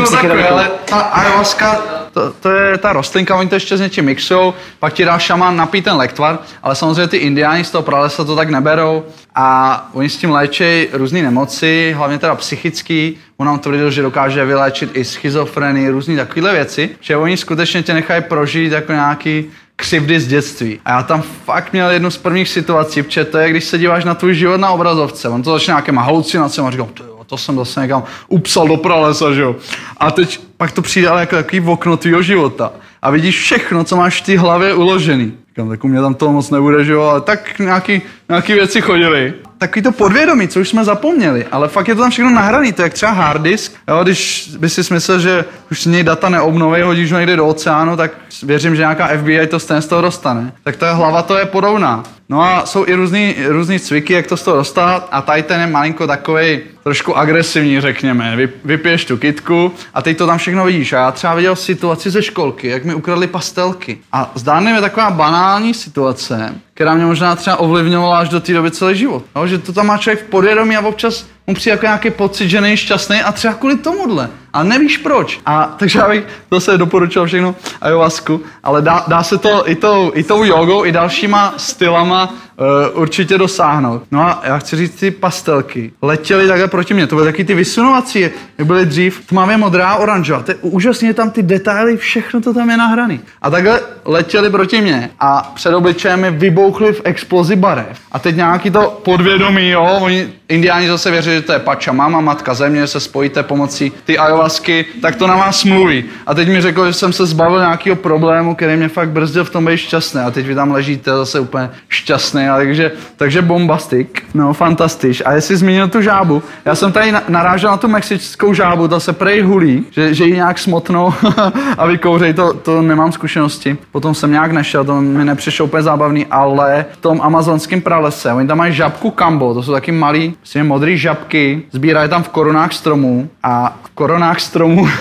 Ale ta ayahuasca, to, to, je ta rostlinka, oni to ještě s něčím mixujou, pak ti dá šaman napít ten lektvar, ale samozřejmě ty indiáni z toho pralesa to tak neberou a oni s tím léčí různé nemoci, hlavně teda psychický. On nám tvrdil, že dokáže vyléčit i schizofrenii, různé takovéhle věci, že oni skutečně tě nechají prožít jako nějaký křivdy z dětství. A já tam fakt měl jednu z prvních situací, protože to je, když se díváš na tvůj život na obrazovce. On to začne nějakýma halucinacemi a říkám, to, to jsem zase někam upsal do pralesa, že jo. A teď pak to přijde ale jako takový okno tvýho života. a vidíš všechno, co máš v té hlavě uložený. Říkám, tak u mě tam toho moc nebude, že jo, ale tak nějaký, nějaký věci chodily. Takový to podvědomí, co už jsme zapomněli, ale fakt je to tam všechno nahraný, to je jak třeba hard disk. Jo, když by si smyslel, že už něj data neobnoví, hodíš ho někde do oceánu, tak věřím, že nějaká FBI to z toho dostane. Tak ta hlava to je podobná. No a jsou i různý, různý cviky, jak to z toho dostat a tady ten je malinko takový trošku agresivní, řekněme. Vy, vypiješ tu kitku a teď to tam všechno vidíš. A já třeba viděl situaci ze školky, jak mi ukradli pastelky. A zdánlivě taková banální situace, která mě možná třeba ovlivňovala až do té doby celý život. No, že to tam má člověk v podvědomí a občas mu přijde jako nějaký pocit, že není šťastný a třeba kvůli tomuhle. A nevíš proč. A takže já bych zase doporučil všechno ayahuasku, ale dá, dá se to i tou, i tou jogou, i dalšíma stylama uh, určitě dosáhnout. No a já chci říct, ty pastelky letěly takhle proti mně. To byly taky ty vysunovací, jak byly dřív tmavě modrá, oranžová. To je úžasně tam ty detaily, všechno to tam je nahraný. A takhle letěli proti mně a před obličejem mi vybouchly v explozi barev. A teď nějaký to podvědomí, jo, oni indiáni zase věří, že to je pača mama, matka země, se spojíte pomocí ty ayahuasky, tak to na vás mluví. A teď mi řekl, že jsem se zbavil nějakého problému, který mě fakt brzdil v tom být šťastný. A teď vy tam ležíte zase úplně šťastný. A takže, takže bombastik, no fantastiš. A jestli zmínil tu žábu, já jsem tady narážel na tu mexickou žábu, ta se prej hulí, že, že ji nějak smotnou a vykouřej, to, to nemám zkušenosti. Potom jsem nějak nešel, to mi nepřišlo úplně zábavný, ale v tom amazonském pralese, oni tam mají žabku kambo, to jsou taky malý, myslím, modrý žabky, sbírají tam v korunách stromů a v koronách stromů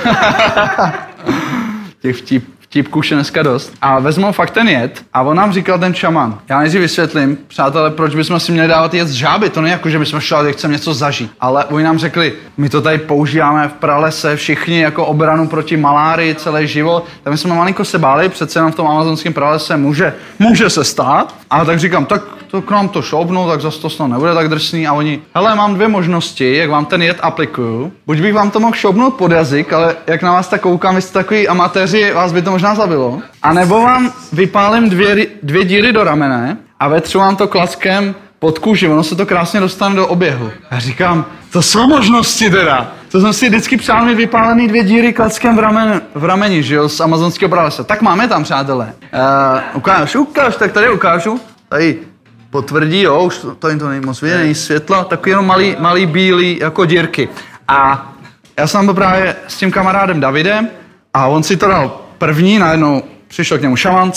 těch vtip, vtipků už je dneska dost. A vezmou fakt ten jed a on nám říkal ten šaman. Já nejdřív vysvětlím, přátelé, proč bychom si měli dávat jed z žáby. To není jako, že bychom šli, že chceme něco zažít. Ale oni nám řekli, my to tady používáme v pralese všichni jako obranu proti malárii celý život. Tak my jsme malinko se báli, přece jenom v tom amazonském pralese může, může se stát. A tak říkám, tak to k nám to šoupnu, tak zase to snad nebude tak drsný. A oni, hele, mám dvě možnosti, jak vám ten jed aplikuju. Buď bych vám to mohl šoupnout pod jazyk, ale jak na vás tak koukám, vy jste takový amatéři, vás by to možná zabilo. A nebo vám vypálím dvě, dvě díry do ramene a vetřu vám to klackem pod kůži, ono se to krásně dostane do oběhu. Já říkám, to jsou možnosti teda. To jsem si vždycky přál mi vypálený dvě díry klackem v, ramen, v rameni, že jo, z amazonského pralesa. Tak máme tam, přátelé. Uh, ukáž, ukáž, tak tady ukážu. Tady potvrdí, jo, už to, to, to není moc vidět, není světlo, takový jenom malý, malý bílý jako dírky. A já jsem byl právě s tím kamarádem Davidem a on si to dal první, najednou přišel k němu šaman,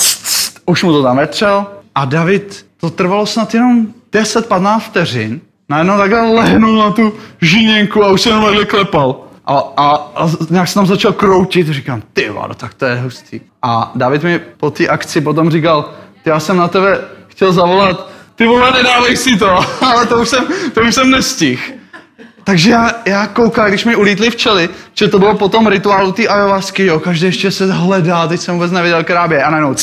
už mu to tam vetřel a David, to trvalo snad jenom 10-15 vteřin, najednou takhle lehnul na tu žíněnku a už se jenom takhle klepal. A, a, a nějak se tam začal kroutit, říkám, ty vado, tak to je hustý. A David mi po té akci potom říkal, ty já jsem na tebe chtěl zavolat, ty vole, nedávej si to, ale to už jsem, to už jsem nestih. Takže já, já koukám, když mi ulítli včely, že to bylo potom rituálu ty ayahuasky, jo, každý ještě se hledá, teď jsem vůbec nevěděl, která a najednou,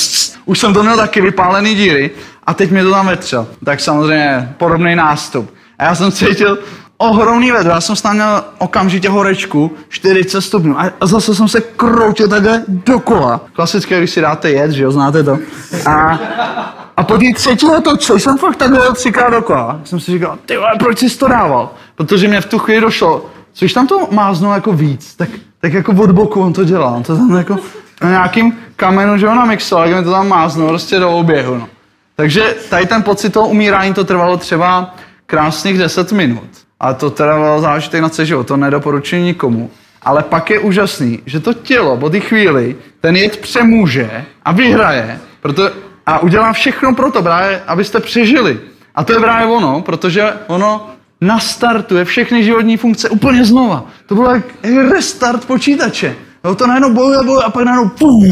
už jsem to měl taky vypálený díry a teď mě to tam vetřel. Tak samozřejmě podobný nástup. A já jsem cítil ohromný vedro, já jsem snad měl okamžitě horečku, 40 stupňů a zase jsem se kroutil takhle dokola. Klasické, když si dáte jet, že jo, znáte to. A a po té třetí co jsem fakt takhle třikrát dokola. Jsem si říkal, ty vole, proč jsi to dával? Protože mě v tu chvíli došlo, což tam to máznou jako víc, tak, tak jako od boku on to dělal. On to tam jako na nějakým kamenu, že ho namixoval, jak mi to tam máznul prostě do oběhu. No. Takže tady ten pocit toho umírání to trvalo třeba krásných 10 minut. A to teda bylo zážitek na celý život, to nedoporučuji nikomu. Ale pak je úžasný, že to tělo po té chvíli ten jed přemůže a vyhraje, protože a udělá všechno pro to, právě, abyste přežili. A to je právě ono, protože ono nastartuje všechny životní funkce úplně znova. To bylo jak restart počítače. Jo, to najednou bojuje, bojuje a pak najednou pum.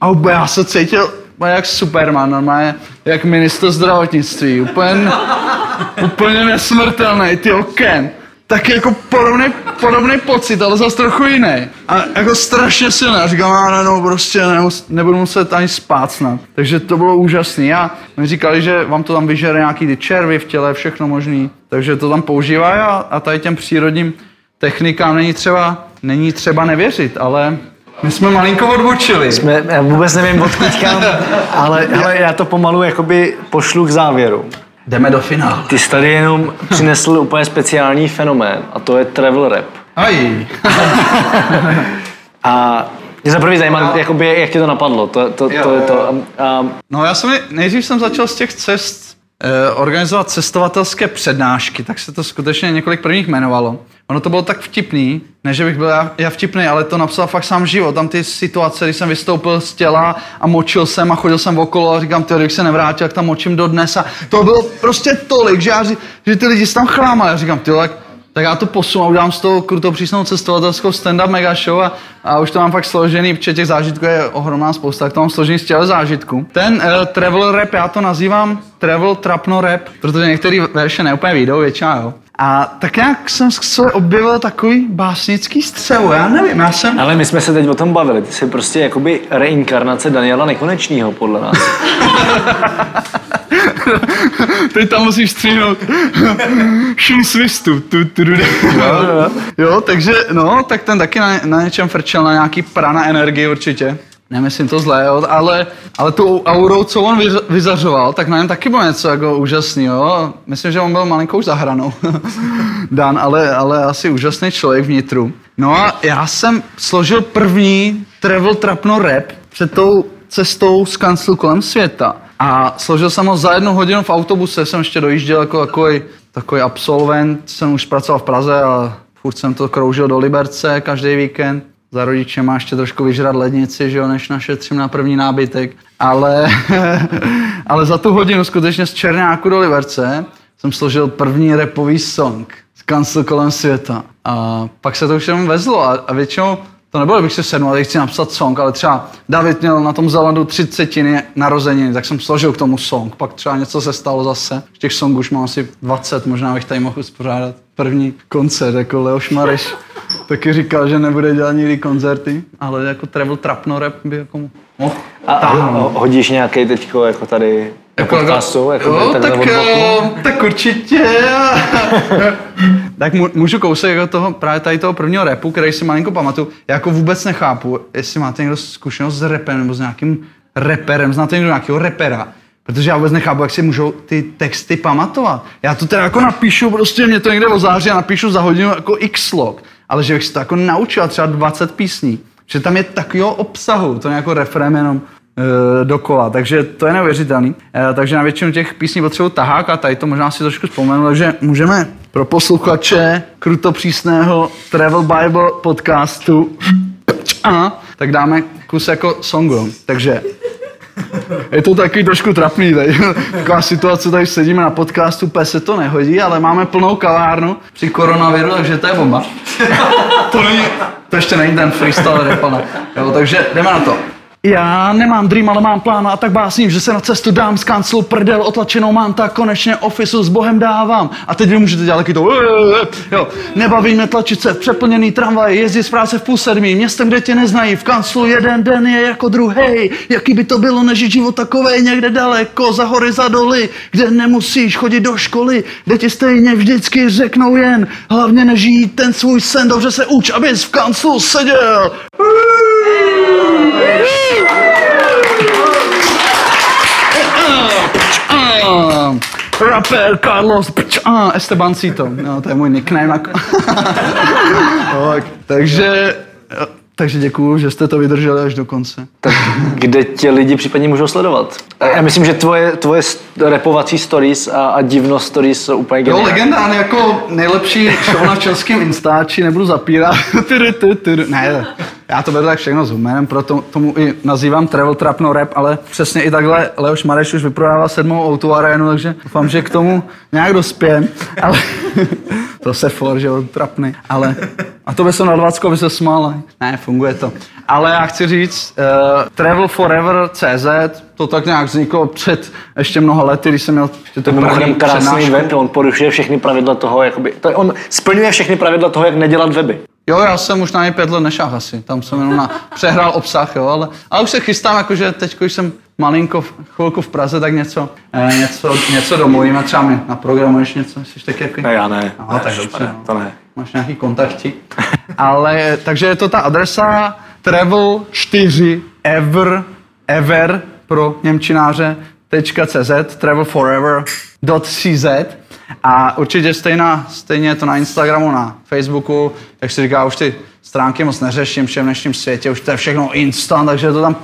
A úplně já se cítil jak Superman, normálně, jak ministr zdravotnictví. Úplně, úplně nesmrtelný, ty oken tak jako podobný, podobný pocit, ale zase trochu jiný. A jako strašně silný. A říkám, no, no, prostě nebudu muset ani spát snad. Takže to bylo úžasné. A mi říkali, že vám to tam vyžere nějaký ty červy v těle, všechno možný. Takže to tam používají a, a tady těm přírodním technikám není třeba, není třeba nevěřit, ale my jsme malinko odbočili. Jsme, já vůbec nevím odkud kam, ale, ale já to pomalu jakoby pošlu k závěru. Jdeme do finále. Ty jsi tady jenom přinesl úplně speciální fenomén a to je travel rap. Aj. a Mě za první zajímá, no. jakoby, jak tě to napadlo. To, to, jo, to je to. Um, um. No já jsem, nejdřív jsem začal z těch cest organizovat cestovatelské přednášky, tak se to skutečně několik prvních jmenovalo. Ono to bylo tak vtipný, ne, že bych byl já, já vtipný, ale to napsal fakt sám život. Tam ty situace, kdy jsem vystoupil z těla a močil jsem a chodil jsem okolo a říkám, ty, když se nevrátil, jak tam močím do dnes. A to bylo prostě tolik, že, já, že ty lidi se tam chlámali. Já říkám, ty, tak tak já to posunu a udělám z toho krutou přísnou cestovatelskou stand-up mega show a, a už to mám fakt složený, protože těch zážitků je ohromná spousta, tak to mám složený z těch zážitků. Ten uh, travel rap, já to nazývám travel trapno rap, protože některý verše neúplně vyjdou, většina jo. A tak nějak jsem se objevil takový básnický střel, já nevím, já jsem... Ale my jsme se teď o tom bavili, ty jsi prostě jakoby reinkarnace Daniela Nekonečního, podle nás. teď tam musíš stříhnout šum svistu. Tu, tu, tu, jo, jo, takže no, tak ten taky na, na něčem frčel, na nějaký prana energie určitě nemyslím to zlé, jo, ale, ale tu aurou, co on vyzařoval, tak na něm taky bylo něco jako úžasný, jo. Myslím, že on byl malinkou zahranou, Dan, ale, ale asi úžasný člověk vnitru. No a já jsem složil první travel trapno rap před tou cestou z kanclu kolem světa. A složil jsem ho za jednu hodinu v autobuse, jsem ještě dojížděl jako takový, takový absolvent, jsem už pracoval v Praze a furt jsem to kroužil do Liberce každý víkend za rodičema ještě trošku vyžrat lednici, že jo, než našetřím na první nábytek. Ale, ale za tu hodinu skutečně z Černáku do Liberce jsem složil první repový song z kancel kolem světa. A pak se to už jenom vezlo a, a většinou to nebylo, bych se sednul, ale chci napsat song, ale třeba David měl na tom Zelandu třicetiny narozeniny, tak jsem složil k tomu song. Pak třeba něco se stalo zase. Těch songů už mám asi 20, možná bych tady mohl uspořádat první koncert, jako Leoš Mareš taky říkal, že nebude dělat nikdy koncerty, ale jako travel trapno rap by jako mohl. A, a hodíš nějaký teďko jako tady jako podcastu, jako jo, tak, eh, tak určitě. tak můžu kousek jako toho, právě tady toho prvního repu, který si malinko pamatuju. Já jako vůbec nechápu, jestli máte někdo zkušenost s repem nebo s nějakým reperem, znáte někdo nějakého repera, Protože já vůbec nechápu, jak si můžou ty texty pamatovat. Já to teda jako napíšu, prostě mě to někde ozáří a napíšu za hodinu jako x log ale že bych si to jako naučil třeba 20 písní, že tam je takového obsahu, to je jako refrém jenom dokola, takže to je neuvěřitelný. E, takže na většinu těch písní potřebuji tahák a tady to možná si trošku vzpomenu, takže můžeme pro posluchače krutopřísného Travel Bible podcastu a, tak dáme kus jako songu. Takže je to taky trošku trapný tady. Taková situace, tady sedíme na podcastu, pes se to nehodí, ale máme plnou kavárnu při koronaviru, takže to je bomba. to, není, to ještě není ten freestyle rap, Jo, takže jdeme na to. Já nemám dream, ale mám plán a tak básním, že se na cestu dám z kanclu prdel otlačenou mám, tak konečně ofisu s Bohem dávám. A teď vy můžete dělat taky to, jo, nebaví mě tlačit se v přeplněný tramvaj, jezdit z práce v půl sedmí, městem, kde tě neznají, v kanclu jeden den je jako druhý. Jaký by to bylo nežít život takovej někde daleko, za hory, za doly, kde nemusíš chodit do školy, kde ti stejně vždycky řeknou jen, hlavně nežít ten svůj sen, dobře se uč, abys v kanclu seděl. Rapper Carlos Esteban Cito. No, to je můj nickname. tak, takže takže děkuju, že jste to vydrželi až do konce. Tak kde tě lidi případně můžou sledovat? Já myslím, že tvoje, tvoje repovací stories a, a divnost stories jsou úplně geniální. Jo, legendárně jako nejlepší show na českém Instači, nebudu zapírat. ne, já to vedle všechno s humorem, proto tomu i nazývám Travel Trap no Rap, ale přesně i takhle Leoš Mareš už vyprodává sedmou autoarénu, takže doufám, že k tomu nějak dospějem. Ale to se for, že jo, trapný. Ale a to by se na 20 by se smál. Ne, funguje to. Ale já chci říct, uh, Travel Forever CZ, to tak nějak vzniklo před ještě mnoha lety, když jsem měl to, to první krásný web, on porušuje všechny pravidla toho, jakoby, to, on splňuje všechny pravidla toho, jak nedělat weby. Jo, já jsem už na něj pět let nešáhl asi. Tam jsem jenom na, přehrál obsah, jo, ale, ale už se chystám, jakože teď, když jsem malinko, chvilku v Praze, tak něco, eh, něco, něco domluvíme, třeba mi naprogramuješ něco, jsi taky jaký? Ne, já ne. No, ne, tak dobře, ne, to ne. Máš nějaký kontakti. ale, takže je to ta adresa travel 4 ever, ever pro Němčináře, .cz, travelforever.cz a určitě stejná, stejně to na Instagramu, na Facebooku, jak si říká, už ty stránky moc neřeším, všem dnešním světě, už to je všechno instant, takže to tam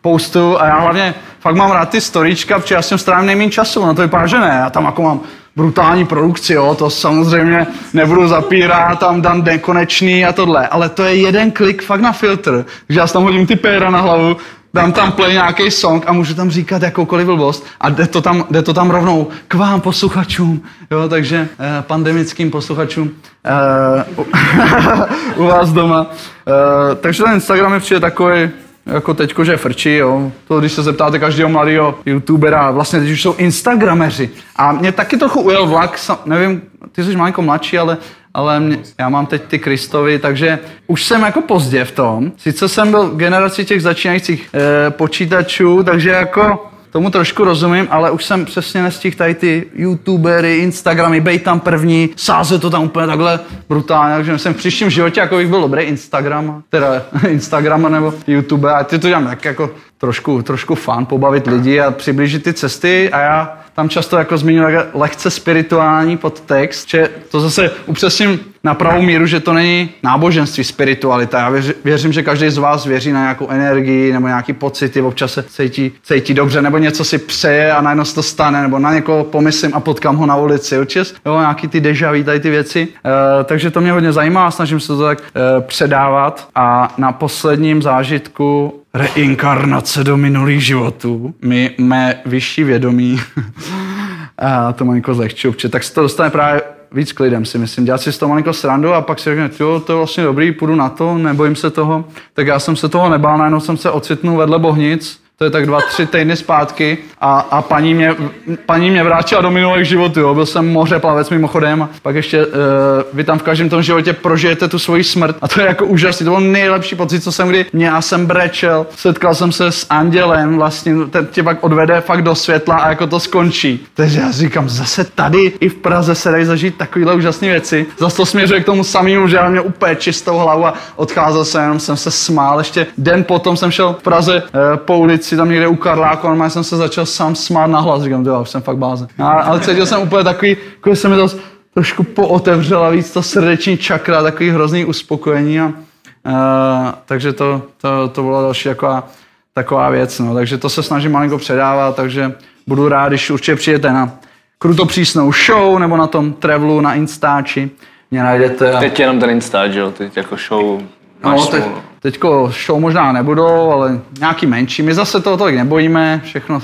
poustu. A já hlavně fakt mám rád ty storíčka, protože já jsem strávím nejméně času, na to vypadá, že ne, já tam jako mám brutální produkci, jo, to samozřejmě nebudu zapírat, tam dám nekonečný a tohle, ale to je jeden klik fakt na filtr, že já tam hodím ty péra na hlavu, dám tam play nějaký song a můžu tam říkat jakoukoliv blbost a jde to tam, jde to tam rovnou k vám posluchačům, jo, takže eh, pandemickým posluchačům eh, u, u vás doma. Eh, takže ten Instagram je přijde takový, jako teďko, že frčí, jo. To, když se zeptáte každého mladého youtubera, vlastně teď už jsou instagrameři. A mě taky trochu ujel vlak, nevím, ty jsi malinko mladší, ale ale mě, já mám teď ty Kristovi, takže už jsem jako pozdě v tom. Sice jsem byl v generaci těch začínajících e, počítačů, takže jako tomu trošku rozumím, ale už jsem přesně nestihl tady ty youtubery, instagramy, bej tam první, sázet to tam úplně takhle brutálně, takže jsem v příštím životě jako bych byl dobrý Instagram, teda Instagram nebo YouTube a ty to dělám tak jako trošku, trošku fun, pobavit lidi a přiblížit ty cesty a já tam často jako zmiňuji lehce spirituální podtext, že to zase upřesním na pravou míru, že to není náboženství, spiritualita. Já věř, věřím, že každý z vás věří na nějakou energii nebo nějaký pocity, občas se cítí, cítí dobře, nebo něco si přeje a najednou se to stane, nebo na někoho pomyslím a potkám ho na ulici. Určitě, jo, nějaký ty deja tady ty věci. E, takže to mě hodně zajímá a snažím se to tak e, předávat. A na posledním zážitku reinkarnace do minulých životů, mi mé vyšší vědomí, a to malinko zlehču, tak se to dostane právě víc klidem, si myslím. Dělat si z toho malinko srandu a pak si řekne, jo, to je vlastně dobrý, půjdu na to, nebojím se toho. Tak já jsem se toho nebál, najednou jsem se ocitnul vedle Bohnic, to je tak dva, tři týdny zpátky a, a paní, mě, paní mě vrátila do minulých životů, jo. byl jsem moře plavec mimochodem, pak ještě uh, vy tam v každém tom životě prožijete tu svoji smrt a to je jako úžasný, to byl nejlepší pocit, co jsem kdy měl, já jsem brečel, setkal jsem se s andělem, vlastně ten tě pak odvede fakt do světla a jako to skončí. Takže já říkám, zase tady i v Praze se dají zažít takovéhle úžasné věci. Zase to směřuje k tomu samému, že já měl úplně čistou hlavu a odcházel jsem, jenom jsem se smál. Ještě den potom jsem šel v Praze uh, po ulici si tam někde u Karláku, a jsem se začal sám smát na hlas, říkám, jo, už jsem fakt blázen. Ale cítil jsem úplně takový, jako se mi to trošku pootevřela víc ta srdeční čakra, takový hrozný uspokojení a, uh, takže to, to, to byla další taková, taková věc, no. takže to se snažím malinko předávat, takže budu rád, když určitě přijete na kruto přísnou show nebo na tom travelu na Instači, mě najdete. A... Teď jenom ten Instač, jo, teď jako show No, teď, teďko show možná nebudou, ale nějaký menší. My zase toho tolik nebojíme, všechno,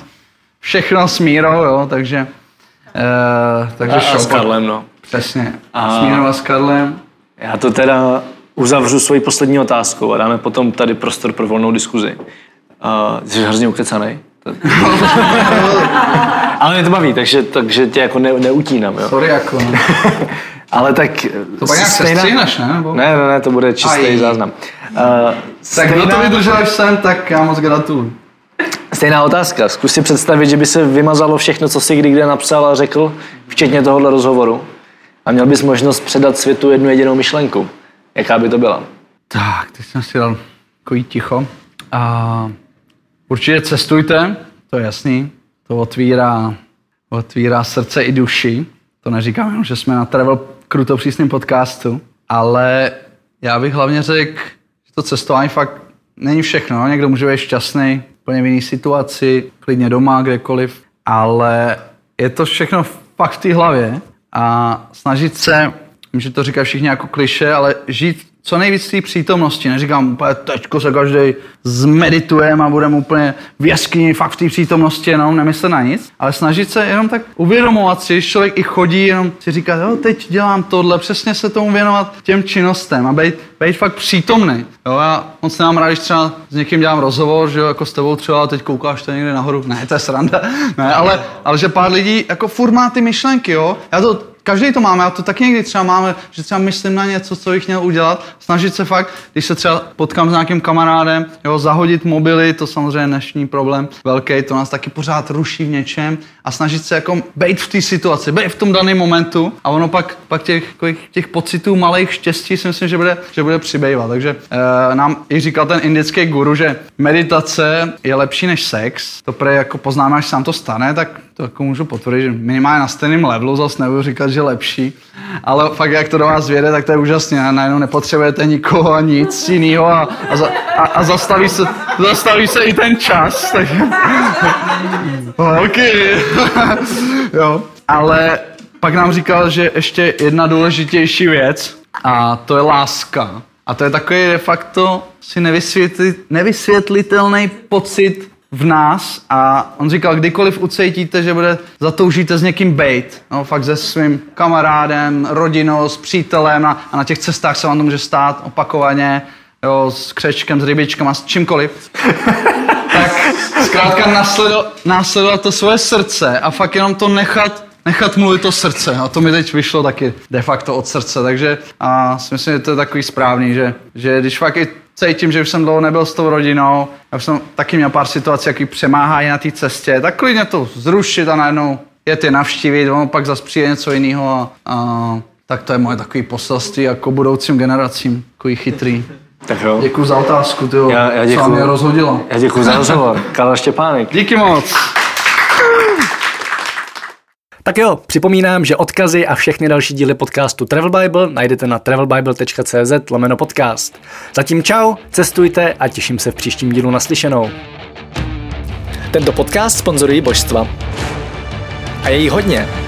všechno s mírou, jo, takže, uh, takže a, show. A s Karlem, no. Přesně, a... s mírou a s Karlem. Já to teda uzavřu svoji poslední otázkou a dáme potom tady prostor pro volnou diskuzi. Uh, jsi hrozně ukecanej. Ale mě to baví, takže, takže tě jako ne, neutínám. Jo? Sorry, jako. Ale tak... To pak nějak stejná... ne? Nebo? Ne, ne, ne, to bude čistý Aj. záznam. Uh, tak kdo to vydržel až sem, tak já moc gratuluju. Stejná otázka. Zkus si představit, že by se vymazalo všechno, co jsi kdy kde napsal a řekl, včetně tohohle rozhovoru. A měl bys možnost předat světu jednu jedinou myšlenku. Jaká by to byla? Tak, teď jsem si dal takový ticho. A určitě cestujte, to je jasný. To otvírá, otvírá srdce i duši. To neříkám jenom, že jsme na travel kruto přísným podcastu, ale já bych hlavně řekl, že to cestování fakt není všechno. Někdo může být šťastný, úplně v jiné situaci, klidně doma, kdekoliv, ale je to všechno fakt v té hlavě a snažit se, že to říkají všichni jako kliše, ale žít co nejvíc té přítomnosti. Neříkám úplně, teďko se každý zmeditujeme a budeme úplně v jeskyni, fakt v té přítomnosti, jenom nemyslet na nic, ale snažit se jenom tak uvědomovat si, že člověk i chodí, jenom si říká, jo, teď dělám tohle, přesně se tomu věnovat těm činnostem a být, být fakt přítomný. Jo, já moc nemám rád, když třeba s někým dělám rozhovor, že jo, jako s tebou třeba, teď koukáš to někde nahoru, ne, to je sranda, ne, ale, ale že pár lidí jako furt má ty myšlenky, jo, já to Každý to máme, a to taky někdy třeba máme, že třeba myslím na něco, co bych měl udělat, snažit se fakt, když se třeba potkám s nějakým kamarádem, jo, zahodit mobily, to samozřejmě dnešní problém velký, to nás taky pořád ruší v něčem a snažit se jako být v té situaci, být v tom daném momentu a ono pak, pak těch, těch pocitů malých štěstí si myslím, že bude, že bude přibývat. Takže e, nám i říkal ten indický guru, že meditace je lepší než sex. To pre jako poznáme, až se nám to stane, tak to jako můžu potvrdit, že minimálně na stejném levelu zase nebudu říkat, že lepší. Ale fakt, jak to do vás věde, tak to je úžasně. A najednou nepotřebujete nikoho a nic jiného a, a, za, a, a zastaví, se, zastaví se i ten čas. Tak... OK. jo. Ale pak nám říkal, že ještě jedna důležitější věc a to je láska. A to je takový de facto si nevysvětli, nevysvětlitelný pocit v nás a on říkal, kdykoliv ucítíte, že bude zatoužíte s někým bejt, no fakt se svým kamarádem, rodinou, s přítelem a, a na těch cestách se vám to může stát opakovaně, jo, s křečkem, s rybičkama, s čímkoliv. tak zkrátka následovat, následovat to svoje srdce a fakt jenom to nechat nechat mluvit to srdce. A to mi teď vyšlo taky de facto od srdce. Takže a si myslím, že to je takový správný, že, že když fakt i cítím, že už jsem dlouho nebyl s tou rodinou, já už jsem taky měl pár situací, jaký přemáhají na té cestě, tak klidně to zrušit a najednou jet je navštívit, on pak zase přijde něco jiného a, a tak to je moje takový poselství jako budoucím generacím, takový chytrý. Tak jo. Děkuji za otázku, ty Já, já co děkuju. mě rozhodila. Já děkuji za rozhovor. Karel Štěpánek. Díky moc. Tak jo, připomínám, že odkazy a všechny další díly podcastu Travel Bible najdete na travelbible.cz lomeno podcast. Zatím čau, cestujte a těším se v příštím dílu naslyšenou. Tento podcast sponzorují božstva. A je jí hodně.